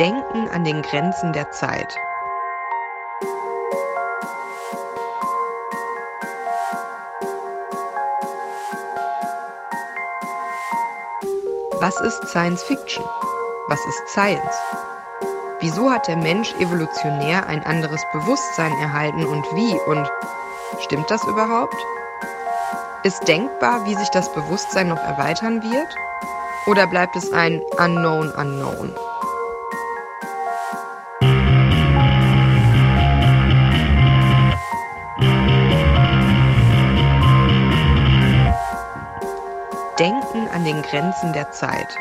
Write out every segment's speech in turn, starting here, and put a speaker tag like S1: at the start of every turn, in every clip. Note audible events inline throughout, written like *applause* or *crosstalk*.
S1: Denken an den Grenzen der Zeit. Was ist Science Fiction? Was ist Science? Wieso hat der Mensch evolutionär ein anderes Bewusstsein erhalten und wie? Und stimmt das überhaupt? Ist denkbar, wie sich das Bewusstsein noch erweitern wird? Oder bleibt es ein Unknown Unknown? Den Grenzen der Zeit.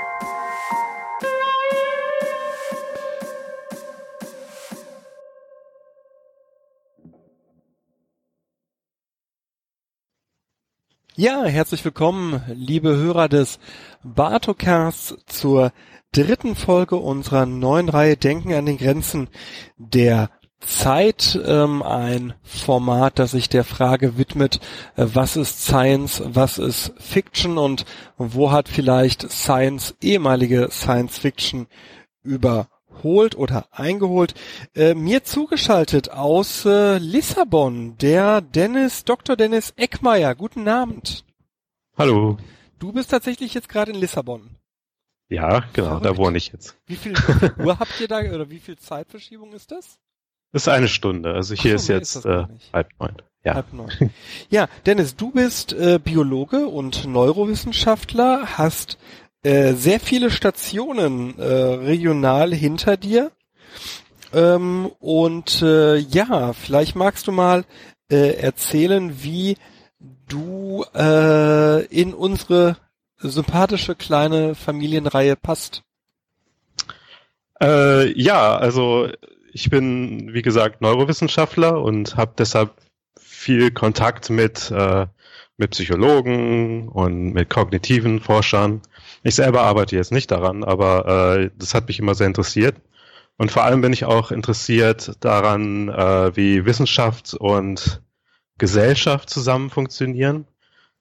S2: Ja, herzlich willkommen, liebe Hörer des Bartocasts zur dritten Folge unserer neuen Reihe Denken an den Grenzen der Zeit. Ähm, ein Format, das sich der Frage widmet, äh, was ist Science, was ist Fiction und wo hat vielleicht Science ehemalige Science Fiction über holt oder eingeholt. Äh, mir zugeschaltet aus äh, Lissabon, der Dennis, Dr. Dennis Eckmeier. Guten Abend.
S3: Hallo.
S2: Du bist tatsächlich jetzt gerade in Lissabon.
S3: Ja, genau, Verrückt. da wohne ich jetzt.
S2: Wie viel, wie viel Uhr habt ihr da oder wie viel Zeitverschiebung ist das?
S3: Das ist eine Stunde. Also hier so, ist jetzt ist äh, halb neun. Ja. Halb neun. *laughs*
S2: ja, Dennis, du bist äh, Biologe und Neurowissenschaftler, hast äh, sehr viele Stationen äh, regional hinter dir. Ähm, und äh, ja, vielleicht magst du mal äh, erzählen, wie du äh, in unsere sympathische kleine Familienreihe passt.
S3: Äh, ja, also ich bin, wie gesagt, Neurowissenschaftler und habe deshalb viel Kontakt mit, äh, mit Psychologen und mit kognitiven Forschern ich selber arbeite jetzt nicht daran, aber äh, das hat mich immer sehr interessiert. Und vor allem bin ich auch interessiert daran, äh, wie Wissenschaft und Gesellschaft zusammen funktionieren.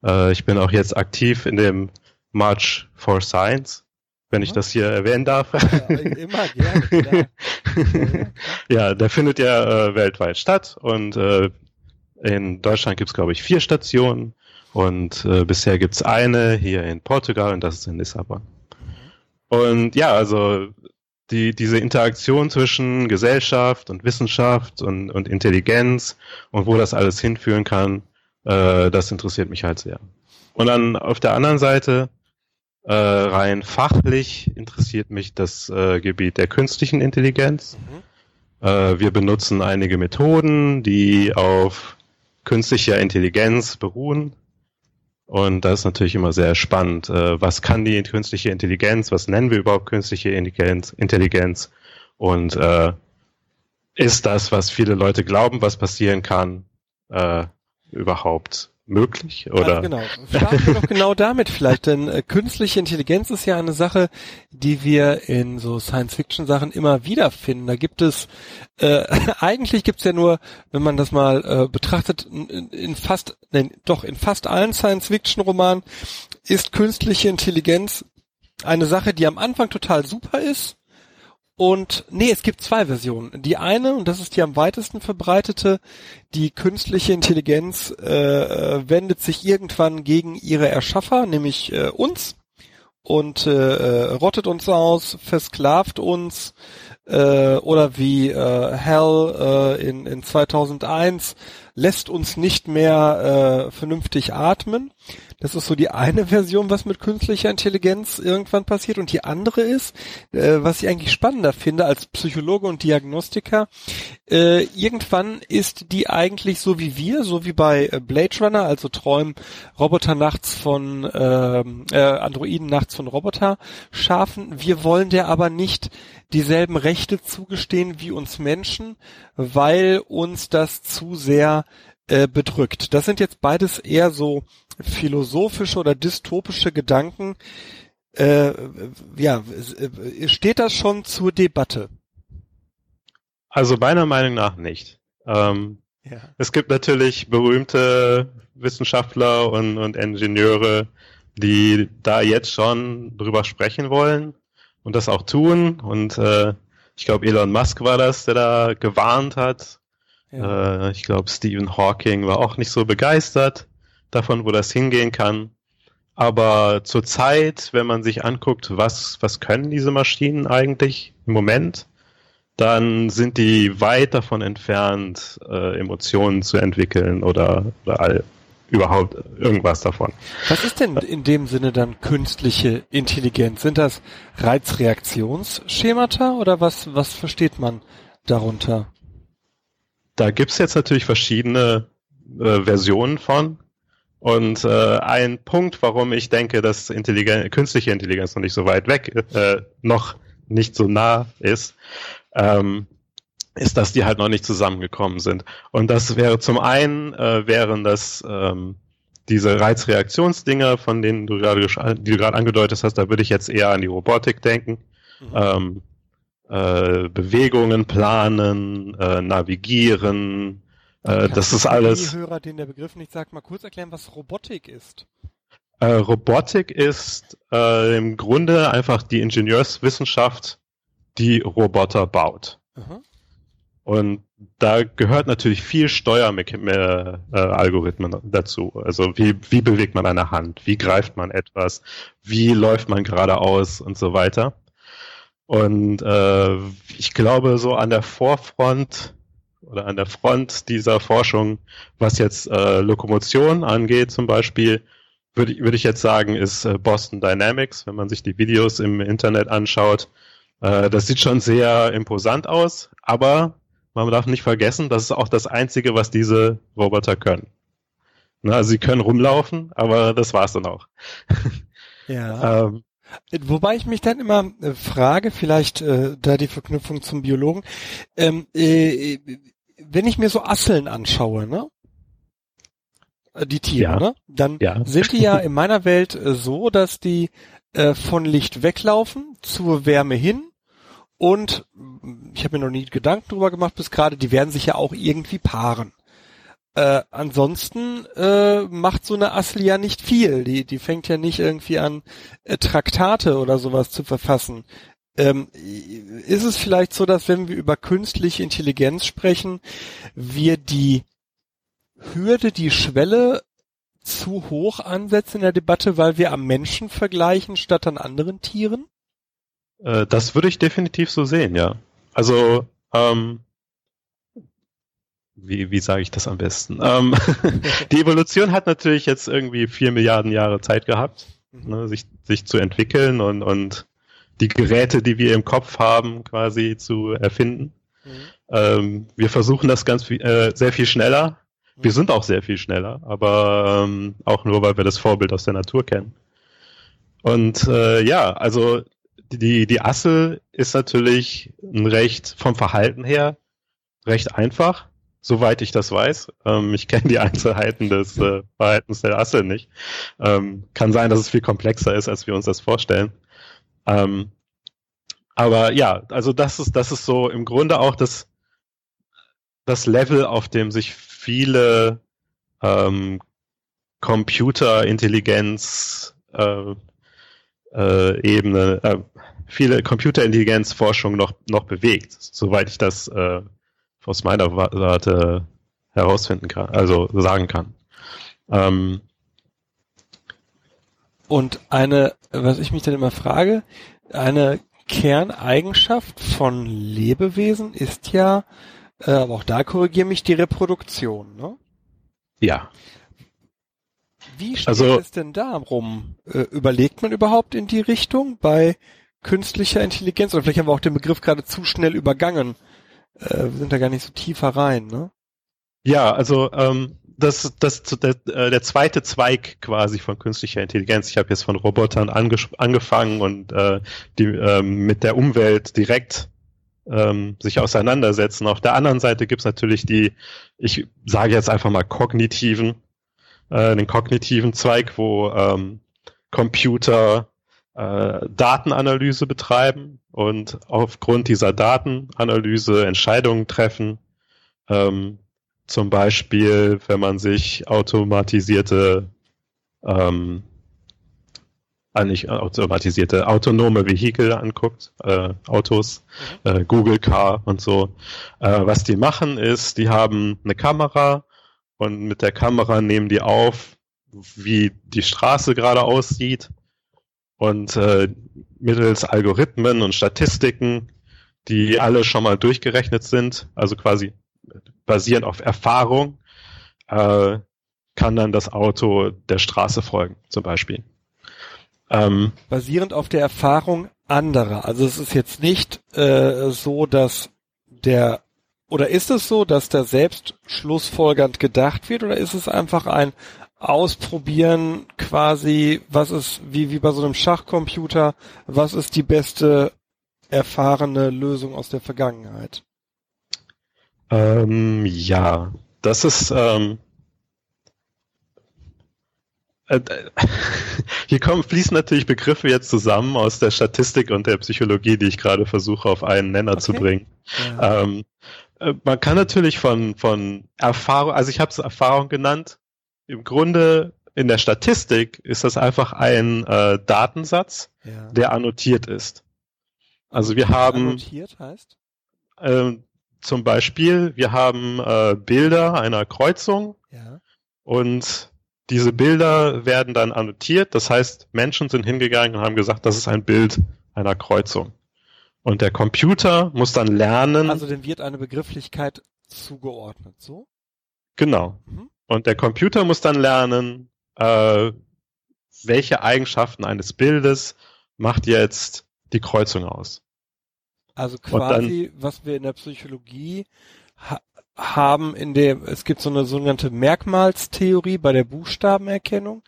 S3: Äh, ich bin auch jetzt aktiv in dem March for Science, wenn ich das hier erwähnen darf. Ja, immer gerne. *laughs* ja, der findet ja äh, weltweit statt und äh, in Deutschland gibt es, glaube ich, vier Stationen. Und äh, bisher gibt's eine hier in Portugal und das ist in Lissabon. Und ja, also die, diese Interaktion zwischen Gesellschaft und Wissenschaft und, und Intelligenz und wo das alles hinführen kann, äh, das interessiert mich halt sehr. Und dann auf der anderen Seite, äh, rein fachlich interessiert mich das äh, Gebiet der künstlichen Intelligenz. Mhm. Äh, wir benutzen einige Methoden, die auf künstlicher Intelligenz beruhen. Und das ist natürlich immer sehr spannend. Äh, was kann die künstliche Intelligenz? Was nennen wir überhaupt künstliche Intelligenz? Intelligenz? Und äh, ist das, was viele Leute glauben, was passieren kann, äh, überhaupt möglich? Oder? Ja,
S2: genau. Starten wir doch genau damit vielleicht, denn äh, künstliche Intelligenz ist ja eine Sache, die wir in so Science-Fiction-Sachen immer wieder finden. Da gibt es, äh, *laughs* eigentlich gibt's ja nur, wenn man das mal äh, betrachtet, in, in fast, nein, doch in fast allen Science-Fiction-Romanen ist künstliche Intelligenz eine Sache, die am Anfang total super ist und nee, es gibt zwei Versionen. Die eine, und das ist die am weitesten verbreitete, die künstliche Intelligenz äh, wendet sich irgendwann gegen ihre Erschaffer, nämlich äh, uns, und äh, äh rottet uns aus, versklavt uns, äh, oder wie äh, Hell äh, in, in 2001 lässt uns nicht mehr äh, vernünftig atmen. Das ist so die eine Version, was mit künstlicher Intelligenz irgendwann passiert. Und die andere ist, äh, was ich eigentlich spannender finde als Psychologe und Diagnostiker, äh, irgendwann ist die eigentlich so wie wir, so wie bei äh, Blade Runner, also träumen Roboter nachts von ähm, äh, Androiden nachts von Roboter schaffen. Wir wollen der aber nicht dieselben Rechte zugestehen wie uns Menschen, weil uns das zu sehr äh, bedrückt. Das sind jetzt beides eher so philosophische oder dystopische Gedanken. Äh, ja, steht das schon zur Debatte?
S3: Also meiner Meinung nach nicht. Ähm, ja. Es gibt natürlich berühmte Wissenschaftler und, und Ingenieure, die da jetzt schon drüber sprechen wollen und das auch tun und äh, ich glaube Elon Musk war das, der da gewarnt hat. Ja. Äh, ich glaube Stephen Hawking war auch nicht so begeistert davon, wo das hingehen kann. Aber zurzeit, wenn man sich anguckt, was, was können diese Maschinen eigentlich im Moment, dann sind die weit davon entfernt, äh, Emotionen zu entwickeln oder, oder all, überhaupt irgendwas davon.
S2: Was ist denn in dem Sinne dann künstliche Intelligenz? Sind das Reizreaktionsschemata oder was, was versteht man darunter?
S3: Da gibt's jetzt natürlich verschiedene äh, Versionen von. Und äh, ein Punkt, warum ich denke, dass Intelligen künstliche Intelligenz noch nicht so weit weg, äh, noch nicht so nah ist, ähm, ist, dass die halt noch nicht zusammengekommen sind. Und das wäre zum einen, äh, wären das ähm, diese Reizreaktionsdinger, von denen du gerade, die du gerade angedeutet hast, da würde ich jetzt eher an die Robotik denken. Mhm. Ähm, äh, Bewegungen planen, äh, navigieren, äh, das ist alles.
S2: Die Hörer, denen der Begriff nicht sagt, mal kurz erklären, was Robotik ist.
S3: Äh, Robotik ist äh, im Grunde einfach die Ingenieurswissenschaft, die Roboter baut. Mhm. Und da gehört natürlich viel Steueralgorithmen äh, dazu. Also wie, wie bewegt man eine Hand, wie greift man etwas, wie läuft man geradeaus und so weiter. Und äh, ich glaube, so an der Vorfront oder an der Front dieser Forschung, was jetzt äh, Lokomotion angeht zum Beispiel, würde ich, würde ich jetzt sagen, ist äh, Boston Dynamics, wenn man sich die Videos im Internet anschaut. Äh, das sieht schon sehr imposant aus, aber man darf nicht vergessen, das ist auch das Einzige, was diese Roboter können. Na, also sie können rumlaufen, aber das war's dann auch.
S2: Ja. *laughs* ähm, Wobei ich mich dann immer äh, frage, vielleicht äh, da die Verknüpfung zum Biologen, ähm, äh, wenn ich mir so Asseln anschaue, ne? Äh, die Tiere, ja. ne? Dann ja. sind die ja in meiner Welt äh, so, dass die äh, von Licht weglaufen, zur Wärme hin und ich habe mir noch nie Gedanken drüber gemacht bis gerade, die werden sich ja auch irgendwie paaren. Äh, ansonsten äh, macht so eine Assel ja nicht viel. Die, die fängt ja nicht irgendwie an, äh, Traktate oder sowas zu verfassen. Ähm, ist es vielleicht so, dass wenn wir über künstliche Intelligenz sprechen, wir die Hürde, die Schwelle zu hoch ansetzen in der Debatte, weil wir am Menschen vergleichen statt an anderen Tieren?
S3: Äh, das würde ich definitiv so sehen, ja. Also ähm, wie, wie sage ich das am besten? Ähm, *laughs* die Evolution hat natürlich jetzt irgendwie vier Milliarden Jahre Zeit gehabt, mhm. ne, sich, sich zu entwickeln und, und die Geräte, die wir im Kopf haben, quasi zu erfinden. Mhm. Ähm, wir versuchen das ganz äh, sehr viel schneller. Mhm. Wir sind auch sehr viel schneller, aber ähm, auch nur, weil wir das Vorbild aus der Natur kennen. Und äh, ja, also die, die Assel ist natürlich ein recht vom Verhalten her recht einfach soweit ich das weiß. Ähm, ich kenne die *laughs* Einzelheiten des äh, Verhaltens der Asse nicht. Ähm, kann sein, dass es viel komplexer ist, als wir uns das vorstellen. Ähm, aber ja, also das ist, das ist so im Grunde auch das, das Level, auf dem sich viele ähm, Computerintelligenz äh, äh, Ebene, äh, viele Computerintelligenzforschung noch, noch bewegt, soweit ich das äh, aus meiner Warte herausfinden kann, also sagen kann. Ähm,
S2: und eine, was ich mich dann immer frage, eine Kerneigenschaft von Lebewesen ist ja, äh, aber auch da korrigiere mich die Reproduktion, ne?
S3: Ja.
S2: Wie steht also, es denn darum? Äh, überlegt man überhaupt in die Richtung bei künstlicher Intelligenz? Oder vielleicht haben wir auch den Begriff gerade zu schnell übergangen äh, wir sind da gar nicht so tiefer rein, ne?
S3: Ja, also ähm, das, das der, äh, der zweite Zweig quasi von künstlicher Intelligenz. Ich habe jetzt von Robotern angefangen und äh, die ähm, mit der Umwelt direkt ähm, sich auseinandersetzen. Auf der anderen Seite gibt's natürlich die, ich sage jetzt einfach mal kognitiven, äh, den kognitiven Zweig, wo ähm, Computer äh, Datenanalyse betreiben und aufgrund dieser Datenanalyse Entscheidungen treffen. Ähm, zum Beispiel, wenn man sich automatisierte ähm, äh, nicht automatisierte, autonome Vehikel anguckt, äh, Autos, mhm. äh, Google Car und so. Äh, was die machen ist, die haben eine Kamera und mit der Kamera nehmen die auf, wie die Straße gerade aussieht und äh, mittels Algorithmen und Statistiken, die alle schon mal durchgerechnet sind, also quasi basierend auf Erfahrung, äh, kann dann das Auto der Straße folgen, zum Beispiel.
S2: Ähm, basierend auf der Erfahrung anderer. Also es ist jetzt nicht äh, so, dass der oder ist es so, dass da selbst schlussfolgernd gedacht wird oder ist es einfach ein Ausprobieren quasi, was ist, wie, wie bei so einem Schachcomputer, was ist die beste erfahrene Lösung aus der Vergangenheit?
S3: Ähm, ja, das ist, ähm, äh, *laughs* hier kommen, fließen natürlich Begriffe jetzt zusammen aus der Statistik und der Psychologie, die ich gerade versuche auf einen Nenner okay. zu bringen. Ja. Ähm, äh, man kann natürlich von, von Erfahrung, also ich habe es Erfahrung genannt, im Grunde in der Statistik ist das einfach ein äh, Datensatz, ja. der annotiert ist. Also wir haben annotiert heißt? Äh, zum Beispiel, wir haben äh, Bilder einer Kreuzung ja. und diese Bilder werden dann annotiert. Das heißt, Menschen sind hingegangen und haben gesagt, das ist ein Bild einer Kreuzung. Und der Computer muss dann lernen.
S2: Also dem wird eine Begrifflichkeit zugeordnet, so?
S3: Genau. Mhm. Und der Computer muss dann lernen, äh, welche Eigenschaften eines Bildes macht jetzt die Kreuzung aus.
S2: Also quasi, dann, was wir in der Psychologie ha haben, in dem es gibt so eine sogenannte Merkmalstheorie bei der Buchstabenerkennung.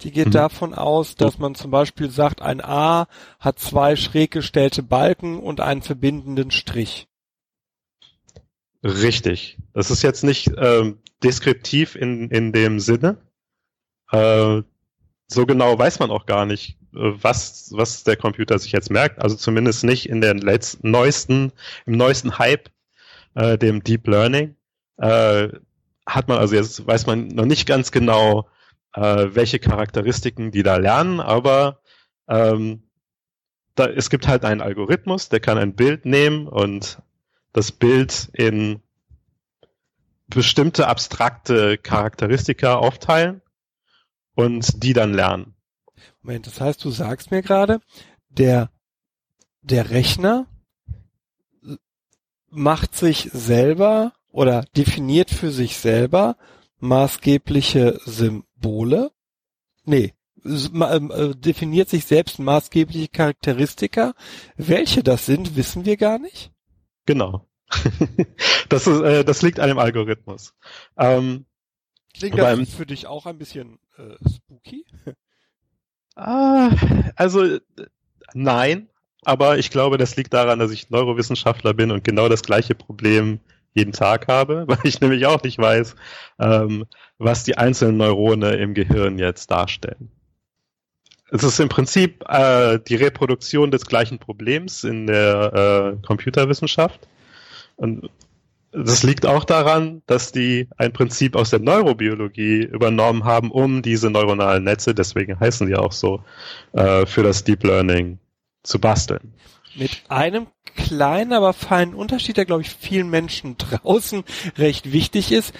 S2: Die geht mhm. davon aus, dass man zum Beispiel sagt, ein A hat zwei schräg gestellte Balken und einen verbindenden Strich.
S3: Richtig. Das ist jetzt nicht ähm, deskriptiv in, in dem Sinne. Äh, so genau weiß man auch gar nicht, was, was der Computer sich jetzt merkt. Also zumindest nicht in der letzten, neuesten, im neuesten Hype, äh, dem Deep Learning. Äh, hat man, also jetzt weiß man noch nicht ganz genau, äh, welche Charakteristiken die da lernen, aber ähm, da, es gibt halt einen Algorithmus, der kann ein Bild nehmen und das Bild in bestimmte abstrakte Charakteristika aufteilen und die dann lernen.
S2: Moment, das heißt, du sagst mir gerade, der, der Rechner macht sich selber oder definiert für sich selber maßgebliche Symbole? Nee, ähm, äh, definiert sich selbst maßgebliche Charakteristika. Welche das sind, wissen wir gar nicht.
S3: Genau. *laughs* das, ist, äh, das liegt an dem Algorithmus. Ähm,
S2: Klingt das für dich auch ein bisschen äh, spooky?
S3: Ah, also nein, aber ich glaube, das liegt daran, dass ich Neurowissenschaftler bin und genau das gleiche Problem jeden Tag habe, *laughs* weil ich nämlich auch nicht weiß, ähm, was die einzelnen Neurone im Gehirn jetzt darstellen. Es ist im Prinzip äh, die Reproduktion des gleichen Problems in der äh, Computerwissenschaft. Und das liegt auch daran, dass die ein Prinzip aus der Neurobiologie übernommen haben, um diese neuronalen Netze, deswegen heißen die auch so, äh, für das Deep Learning zu basteln.
S2: Mit einem kleinen, aber feinen Unterschied, der, glaube ich, vielen Menschen draußen recht wichtig ist.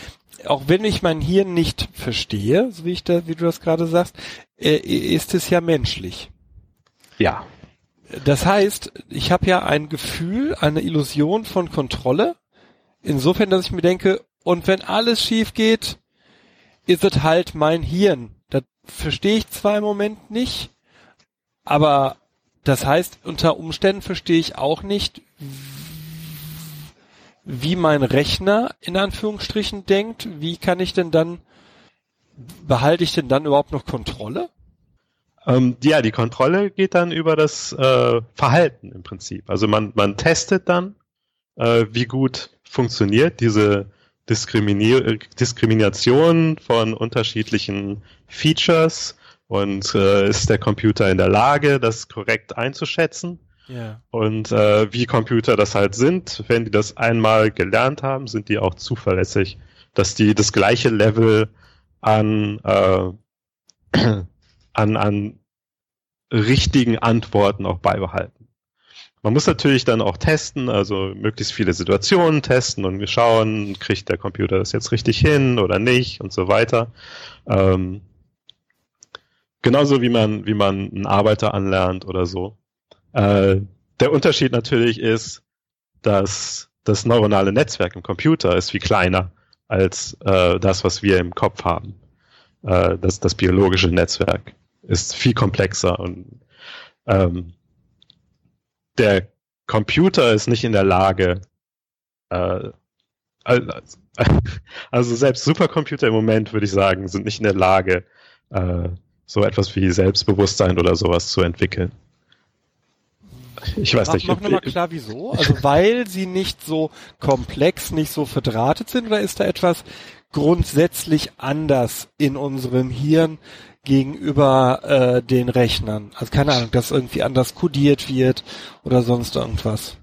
S2: Auch wenn ich mein Hirn nicht verstehe, so wie ich da, wie du das gerade sagst, äh, ist es ja menschlich.
S3: Ja.
S2: Das heißt, ich habe ja ein Gefühl, eine Illusion von Kontrolle. Insofern, dass ich mir denke, und wenn alles schief geht, ist es halt mein Hirn. Das verstehe ich zwar im Moment nicht, aber das heißt, unter Umständen verstehe ich auch nicht, wie mein Rechner in Anführungsstrichen denkt. Wie kann ich denn dann, behalte ich denn dann überhaupt noch Kontrolle?
S3: Ähm, ja, die Kontrolle geht dann über das äh, Verhalten im Prinzip. Also man, man testet dann, äh, wie gut funktioniert diese Diskriminier Diskrimination von unterschiedlichen Features und äh, ist der Computer in der Lage, das korrekt einzuschätzen. Ja. Und äh, wie Computer das halt sind, wenn die das einmal gelernt haben, sind die auch zuverlässig, dass die das gleiche Level an äh, *clears throat* an, an richtigen Antworten auch beibehalten. Man muss natürlich dann auch testen, also möglichst viele Situationen testen und wir schauen, kriegt der Computer das jetzt richtig hin oder nicht und so weiter. Ähm, genauso wie man, wie man einen Arbeiter anlernt oder so. Äh, der Unterschied natürlich ist, dass das neuronale Netzwerk im Computer ist viel kleiner als äh, das, was wir im Kopf haben. Äh, das, das biologische Netzwerk ist viel komplexer und ähm, der Computer ist nicht in der Lage, äh, also selbst Supercomputer im Moment, würde ich sagen, sind nicht in der Lage, äh, so etwas wie Selbstbewusstsein oder sowas zu entwickeln.
S2: Ich weiß mach, nicht. Mach nochmal klar, wieso? Also weil sie nicht so komplex, nicht so verdrahtet sind, oder ist da etwas grundsätzlich anders in unserem Hirn, gegenüber äh, den Rechnern? Also keine Ahnung, dass irgendwie anders codiert wird oder sonst irgendwas.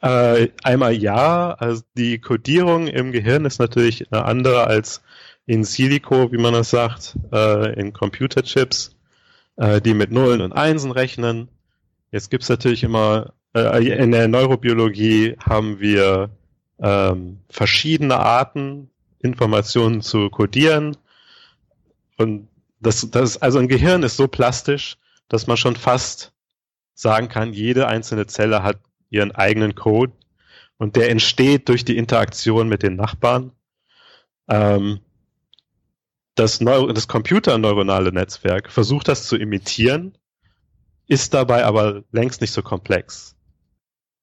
S3: Äh, einmal ja, also die Codierung im Gehirn ist natürlich eine andere als in Silico, wie man das sagt, äh, in Computerchips, äh, die mit Nullen und Einsen rechnen. Jetzt gibt's natürlich immer, äh, in der Neurobiologie haben wir ähm, verschiedene Arten, Informationen zu codieren. Und das, das, also ein Gehirn ist so plastisch, dass man schon fast sagen kann, jede einzelne Zelle hat ihren eigenen Code und der entsteht durch die Interaktion mit den Nachbarn. Ähm, das, Neu das computerneuronale Netzwerk versucht das zu imitieren, ist dabei aber längst nicht so komplex.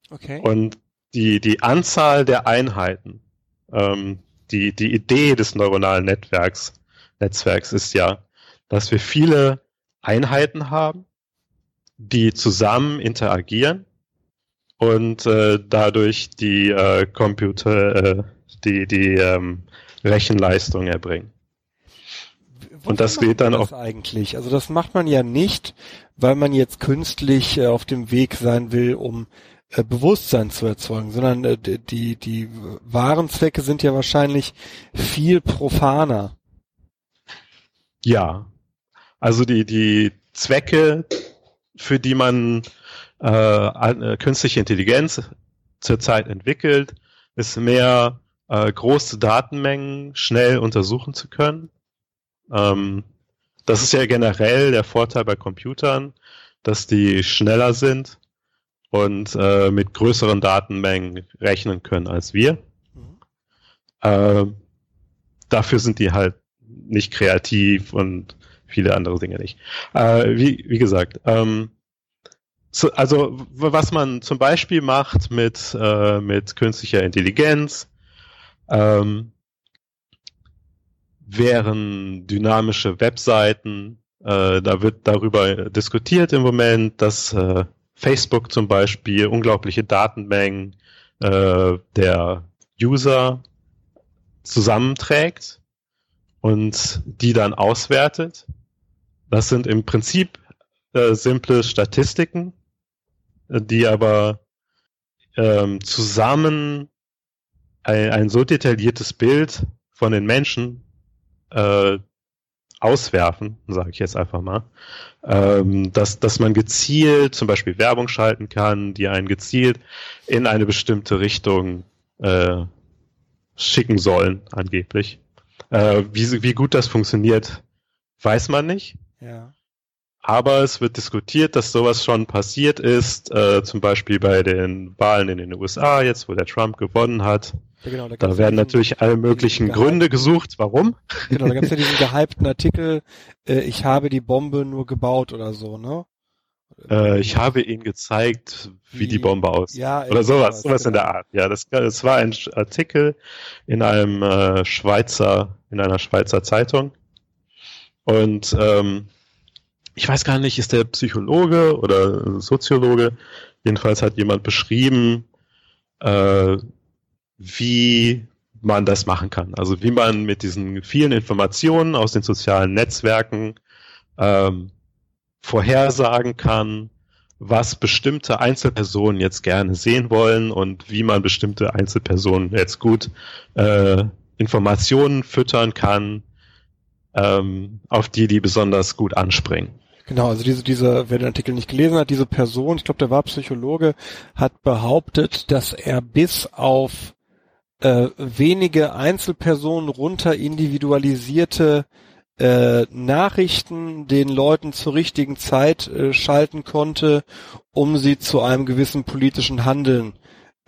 S3: Okay. Und die, die Anzahl der Einheiten, ähm, die, die Idee des neuronalen Netzwerks, Netzwerks ist ja, dass wir viele Einheiten haben, die zusammen interagieren und äh, dadurch die äh, Computer, äh, die, die ähm, Rechenleistung erbringen.
S2: Wofür und das geht dann das auch eigentlich. Also das macht man ja nicht, weil man jetzt künstlich äh, auf dem Weg sein will, um äh, Bewusstsein zu erzeugen, sondern äh, die die wahren Zwecke sind ja wahrscheinlich viel profaner.
S3: Ja, also die, die Zwecke, für die man äh, künstliche Intelligenz zurzeit entwickelt, ist mehr äh, große Datenmengen schnell untersuchen zu können. Ähm, das ist ja generell der Vorteil bei Computern, dass die schneller sind und äh, mit größeren Datenmengen rechnen können als wir. Mhm. Äh, dafür sind die halt nicht kreativ und viele andere Dinge nicht. Äh, wie, wie gesagt, ähm, so, also was man zum Beispiel macht mit, äh, mit künstlicher Intelligenz, ähm, wären dynamische Webseiten, äh, da wird darüber diskutiert im Moment, dass äh, Facebook zum Beispiel unglaubliche Datenmengen äh, der User zusammenträgt und die dann auswertet das sind im Prinzip äh, simple Statistiken, äh, die aber ähm, zusammen ein, ein, so detailliertes Bild von den Menschen äh, auswerfen, sage ich jetzt einfach mal, ähm, dass, dass man gezielt zum Beispiel Werbung schalten kann, die einen gezielt in eine bestimmte Richtung äh, schicken sollen, angeblich. Äh, wie, wie gut das funktioniert, weiß man nicht. Ja. Aber es wird diskutiert, dass sowas schon passiert ist, äh, zum Beispiel bei den Wahlen in den USA, jetzt wo der Trump gewonnen hat. Ja, genau, da, da werden ja natürlich alle möglichen Gründe gesucht, warum.
S2: Genau, da gab es ja diesen gehypten Artikel, äh, ich habe die Bombe nur gebaut oder so, ne?
S3: Äh, ich habe ihnen gezeigt, wie, wie die Bombe aussieht. Ja, oder sowas, sowas genau. in der Art. Ja, das, das war ein Artikel in einem äh, Schweizer, in einer Schweizer Zeitung. Und ähm, ich weiß gar nicht, ist der Psychologe oder Soziologe? Jedenfalls hat jemand beschrieben, äh, wie man das machen kann. Also wie man mit diesen vielen Informationen aus den sozialen Netzwerken ähm, vorhersagen kann, was bestimmte Einzelpersonen jetzt gerne sehen wollen und wie man bestimmte Einzelpersonen jetzt gut äh, Informationen füttern kann, ähm, auf die die besonders gut anspringen.
S2: Genau, also diese, diese, wer den Artikel nicht gelesen hat, diese Person, ich glaube, der war Psychologe, hat behauptet, dass er bis auf äh, wenige Einzelpersonen runter individualisierte äh, Nachrichten den Leuten zur richtigen Zeit äh, schalten konnte, um sie zu einem gewissen politischen Handeln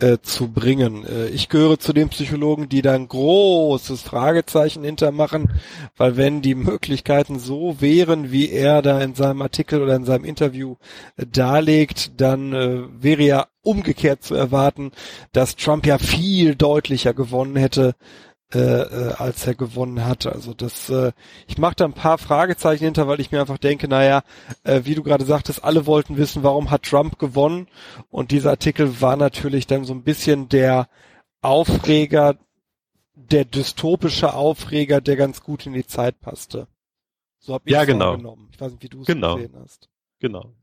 S2: äh, zu bringen. Äh, ich gehöre zu den Psychologen, die da ein großes Fragezeichen hintermachen, weil wenn die Möglichkeiten so wären, wie er da in seinem Artikel oder in seinem Interview äh, darlegt, dann äh, wäre ja umgekehrt zu erwarten, dass Trump ja viel deutlicher gewonnen hätte, äh, äh, als er gewonnen hat. Also das, äh, ich mache da ein paar Fragezeichen hinter, weil ich mir einfach denke, naja, äh, wie du gerade sagtest, alle wollten wissen, warum hat Trump gewonnen. Und dieser Artikel war natürlich dann so ein bisschen der Aufreger, der dystopische Aufreger, der ganz gut in die Zeit passte.
S3: So habe ich ja, genau.
S2: genommen. Ich weiß nicht, wie du es
S3: genau. gesehen hast. Genau.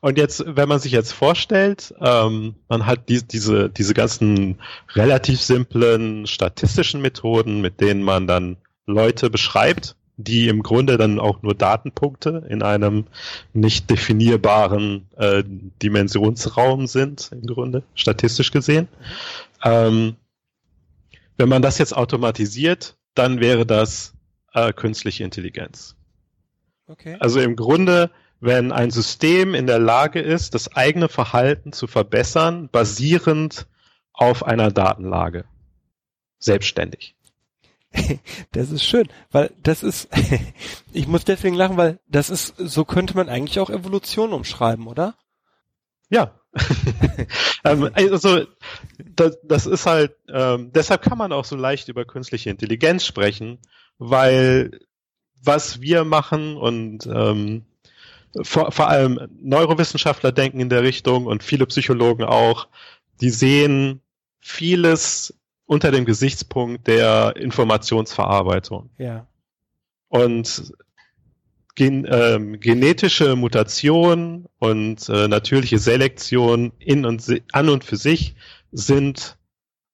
S3: Und jetzt, wenn man sich jetzt vorstellt, ähm, man hat die, diese, diese ganzen relativ simplen statistischen Methoden, mit denen man dann Leute beschreibt, die im Grunde dann auch nur Datenpunkte in einem nicht definierbaren äh, Dimensionsraum sind, im Grunde, statistisch gesehen. Ähm, wenn man das jetzt automatisiert, dann wäre das äh, künstliche Intelligenz. Okay. Also im Grunde wenn ein System in der Lage ist, das eigene Verhalten zu verbessern, basierend auf einer Datenlage. Selbstständig. *laughs*
S2: Das ist schön, weil das ist, *laughs* ich muss deswegen lachen, weil das ist, so könnte man eigentlich auch Evolution umschreiben, oder?
S3: Ja. *laughs* ähm, also das, das ist halt, ähm, deshalb kann man auch so leicht über künstliche Intelligenz sprechen, weil was wir machen und ähm, vor, vor allem Neurowissenschaftler denken in der Richtung und viele Psychologen auch, die sehen vieles unter dem Gesichtspunkt der Informationsverarbeitung.
S2: Ja.
S3: Und gen, ähm, genetische Mutation und äh, natürliche Selektion in und an und für sich sind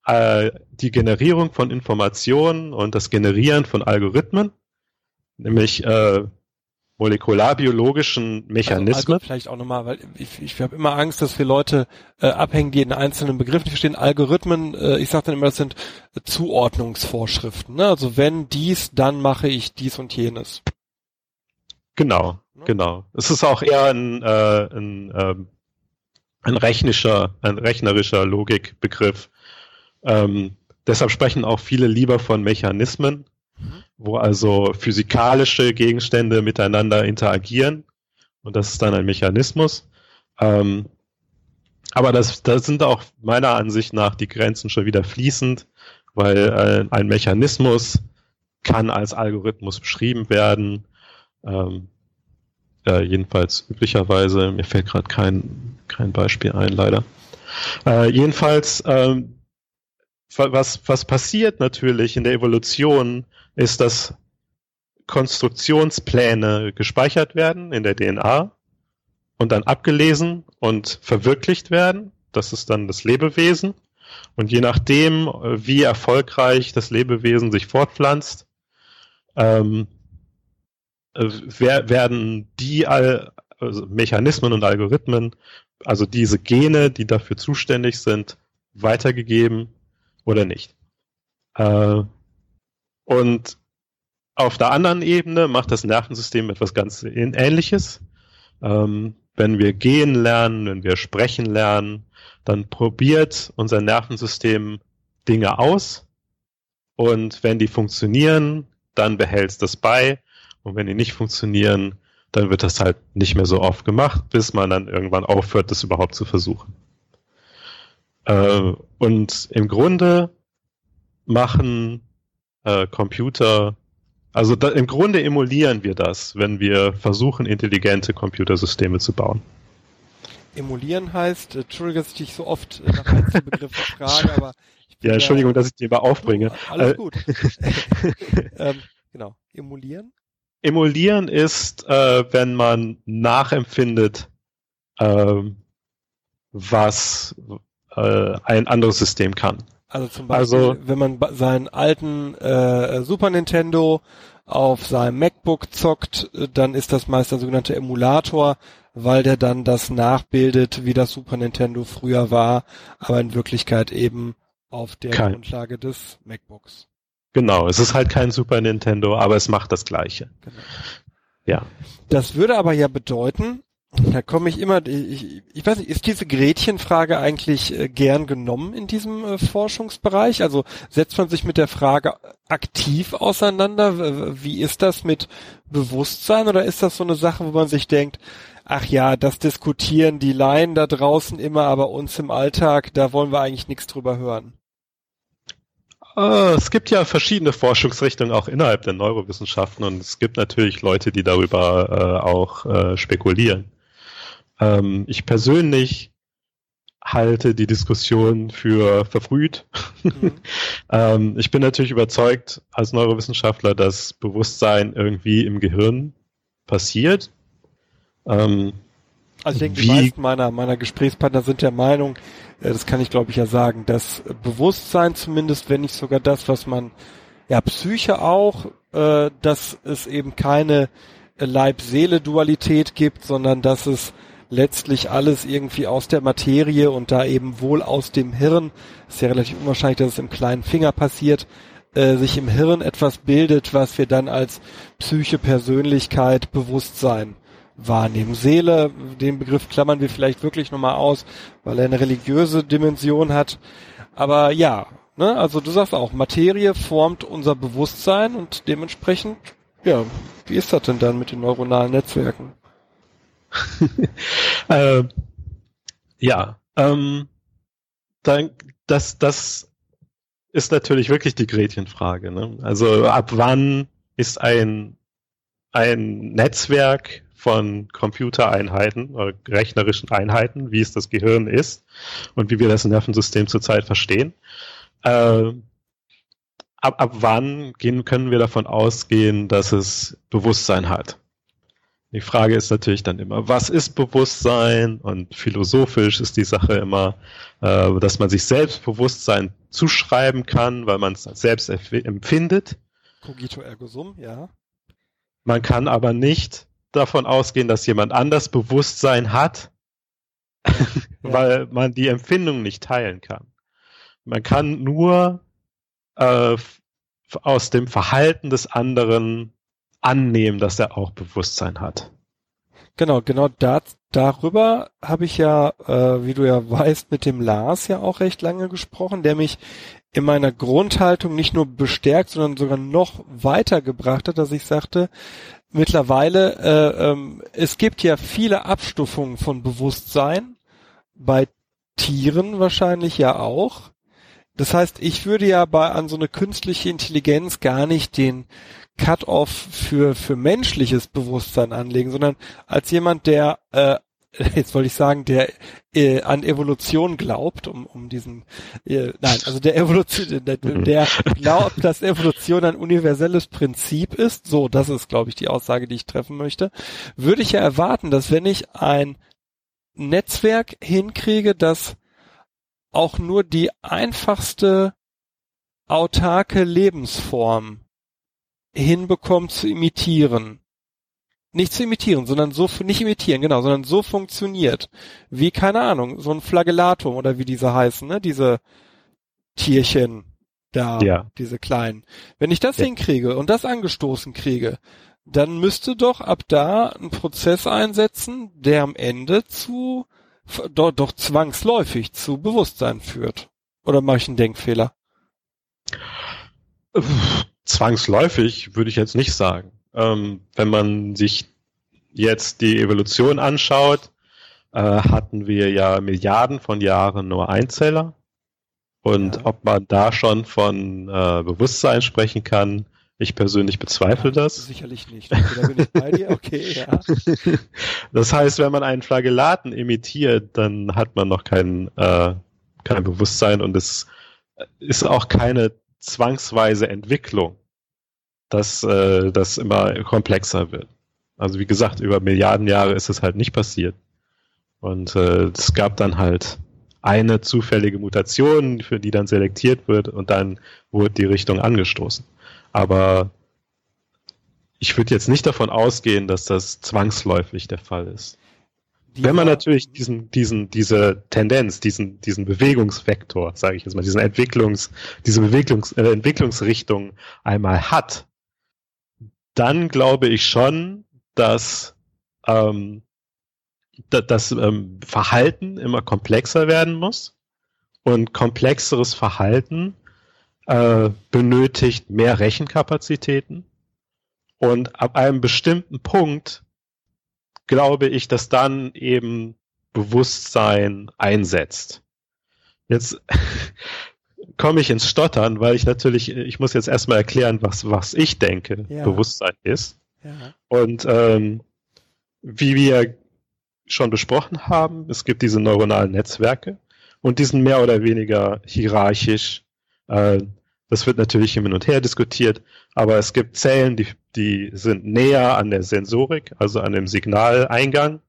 S3: äh, die Generierung von Informationen und das Generieren von Algorithmen, nämlich äh, molekularbiologischen Mechanismen. Also,
S2: also vielleicht auch nochmal, weil ich, ich habe immer Angst, dass wir Leute äh, abhängen, die in einzelnen Begriffen verstehen. Algorithmen, äh, ich sage dann immer, das sind Zuordnungsvorschriften. Ne? Also wenn dies, dann mache ich dies und jenes.
S3: Genau, ne? genau. Es ist auch eher ein, äh, ein, äh, ein rechnischer, ein rechnerischer Logikbegriff. Ähm, deshalb sprechen auch viele lieber von Mechanismen wo also physikalische Gegenstände miteinander interagieren. Und das ist dann ein Mechanismus. Ähm, aber das, das sind auch meiner Ansicht nach die Grenzen schon wieder fließend, weil äh, ein Mechanismus kann als Algorithmus beschrieben werden. Ähm, äh, jedenfalls üblicherweise, mir fällt gerade kein, kein Beispiel ein, leider. Äh, jedenfalls, ähm, was, was passiert natürlich in der Evolution, ist, dass Konstruktionspläne gespeichert werden in der DNA und dann abgelesen und verwirklicht werden. Das ist dann das Lebewesen. Und je nachdem, wie erfolgreich das Lebewesen sich fortpflanzt, ähm, werden die All also Mechanismen und Algorithmen, also diese Gene, die dafür zuständig sind, weitergegeben oder nicht. Äh, und auf der anderen Ebene macht das Nervensystem etwas ganz Ähnliches. Ähm, wenn wir gehen lernen, wenn wir sprechen lernen, dann probiert unser Nervensystem Dinge aus und wenn die funktionieren, dann behält es das bei und wenn die nicht funktionieren, dann wird das halt nicht mehr so oft gemacht, bis man dann irgendwann aufhört, das überhaupt zu versuchen. Äh, und im Grunde machen äh, Computer, also da, im Grunde emulieren wir das, wenn wir versuchen, intelligente Computersysteme zu bauen.
S2: Emulieren heißt, äh, Entschuldige, dass ich dich so oft äh, nach Einzelbegriffen *laughs* frage, aber
S3: ja, Entschuldigung, dass ich dir mal aufbringe. *laughs*
S2: Alles äh, gut. *laughs* ähm, genau. Emulieren?
S3: Emulieren ist, äh, wenn man nachempfindet, äh, was äh, ein anderes System kann.
S2: Also zum Beispiel, also, wenn man seinen alten äh, Super Nintendo auf seinem MacBook zockt, dann ist das meist der sogenannte Emulator, weil der dann das nachbildet, wie das Super Nintendo früher war, aber in Wirklichkeit eben auf der kein. Grundlage des MacBooks.
S3: Genau, es ist halt kein Super Nintendo, aber es macht das Gleiche. Genau.
S2: Ja. Das würde aber ja bedeuten, da komme ich immer, ich, ich weiß nicht, ist diese Gretchenfrage eigentlich äh, gern genommen in diesem äh, Forschungsbereich? Also setzt man sich mit der Frage aktiv auseinander? Wie ist das mit Bewusstsein oder ist das so eine Sache, wo man sich denkt, ach ja, das diskutieren die Laien da draußen immer, aber uns im Alltag, da wollen wir eigentlich nichts drüber hören?
S3: Äh, es gibt ja verschiedene Forschungsrichtungen auch innerhalb der Neurowissenschaften und es gibt natürlich Leute, die darüber äh, auch äh, spekulieren. Ähm, ich persönlich halte die Diskussion für verfrüht. Mhm. *laughs* ähm, ich bin natürlich überzeugt als Neurowissenschaftler, dass Bewusstsein irgendwie im Gehirn passiert.
S2: Ähm, also ich denke, die meisten meiner, meiner Gesprächspartner sind der Meinung, äh, das kann ich glaube ich ja sagen, dass Bewusstsein zumindest, wenn nicht sogar das, was man, ja, Psyche auch, äh, dass es eben keine Leib-Seele-Dualität gibt, sondern dass es letztlich alles irgendwie aus der Materie und da eben wohl aus dem Hirn, ist ja relativ unwahrscheinlich, dass es im kleinen Finger passiert, äh, sich im Hirn etwas bildet, was wir dann als Psyche, Persönlichkeit, Bewusstsein wahrnehmen. Seele, den Begriff klammern wir vielleicht wirklich nochmal aus, weil er eine religiöse Dimension hat. Aber ja, ne, also du sagst auch, Materie formt unser Bewusstsein und dementsprechend, ja, wie ist das denn dann mit den neuronalen Netzwerken? *laughs*
S3: äh, ja, ähm, dann, das, das ist natürlich wirklich die Gretchenfrage. Ne? Also ab wann ist ein, ein Netzwerk von Computereinheiten oder rechnerischen Einheiten, wie es das Gehirn ist und wie wir das Nervensystem zurzeit verstehen. Äh, ab, ab wann gehen, können wir davon ausgehen, dass es Bewusstsein hat? Die Frage ist natürlich dann immer, was ist Bewusstsein? Und philosophisch ist die Sache immer, äh, dass man sich Selbstbewusstsein zuschreiben kann, weil man es selbst empfindet.
S2: Cogito ergo sum, ja.
S3: Man kann aber nicht davon ausgehen, dass jemand anders Bewusstsein hat, *laughs* ja. weil man die Empfindung nicht teilen kann. Man kann nur äh, aus dem Verhalten des anderen annehmen, dass er auch Bewusstsein hat.
S2: Genau, genau da, darüber habe ich ja, äh, wie du ja weißt, mit dem Lars ja auch recht lange gesprochen, der mich in meiner Grundhaltung nicht nur bestärkt, sondern sogar noch weiter gebracht hat, dass ich sagte, mittlerweile, äh, ähm, es gibt ja viele Abstufungen von Bewusstsein, bei Tieren wahrscheinlich ja auch. Das heißt, ich würde ja bei an so eine künstliche Intelligenz gar nicht den Cut-off für für menschliches Bewusstsein anlegen, sondern als jemand, der äh, *laughs* jetzt wollte ich sagen, der äh, an Evolution glaubt, um, um diesen, äh, nein, also der Evolution, der, der glaubt, dass Evolution ein universelles Prinzip ist, so, das ist, glaube ich, die Aussage, die ich treffen möchte, würde ich ja erwarten, dass wenn ich ein Netzwerk hinkriege, das auch nur die einfachste autarke Lebensform hinbekommt zu imitieren, nicht zu imitieren, sondern so, nicht imitieren, genau, sondern so funktioniert. Wie, keine Ahnung, so ein Flagellatum oder wie diese heißen, ne, diese Tierchen da, ja. diese kleinen. Wenn ich das ja. hinkriege und das angestoßen kriege, dann müsste doch ab da ein Prozess einsetzen, der am Ende zu, doch, doch zwangsläufig zu Bewusstsein führt. Oder mache ich einen Denkfehler?
S3: Zwangsläufig würde ich jetzt nicht sagen. Ähm, wenn man sich jetzt die Evolution anschaut, äh, hatten wir ja Milliarden von Jahren nur Einzeller. Und ja. ob man da schon von äh, Bewusstsein sprechen kann, ich persönlich bezweifle ja, das.
S2: Sicherlich nicht. Okay, da bin ich bei dir. Okay, ja. *laughs*
S3: Das heißt, wenn man einen Flagellaten imitiert, dann hat man noch kein, äh, kein Bewusstsein und es ist auch keine zwangsweise Entwicklung dass äh, das immer komplexer wird. Also wie gesagt, über Milliarden Jahre ist es halt nicht passiert. Und äh, es gab dann halt eine zufällige Mutation, für die dann selektiert wird und dann wurde die Richtung angestoßen. Aber ich würde jetzt nicht davon ausgehen, dass das zwangsläufig der Fall ist. Wenn man natürlich diesen, diesen, diese Tendenz, diesen, diesen Bewegungsvektor, sage ich jetzt mal, diesen Entwicklungs, diese Bewegungsrichtung äh, Entwicklungsrichtung einmal hat, dann glaube ich schon, dass ähm, das ähm, Verhalten immer komplexer werden muss und komplexeres Verhalten äh, benötigt mehr Rechenkapazitäten und ab einem bestimmten Punkt glaube ich, dass dann eben Bewusstsein einsetzt. Jetzt *laughs* komme ich ins Stottern, weil ich natürlich, ich muss jetzt erstmal erklären, was, was ich denke, ja. Bewusstsein ist. Ja. Und ähm, wie wir schon besprochen haben, es gibt diese neuronalen Netzwerke und die sind mehr oder weniger hierarchisch. Äh, das wird natürlich hin und her diskutiert, aber es gibt Zellen, die, die sind näher an der Sensorik, also an dem Signaleingang.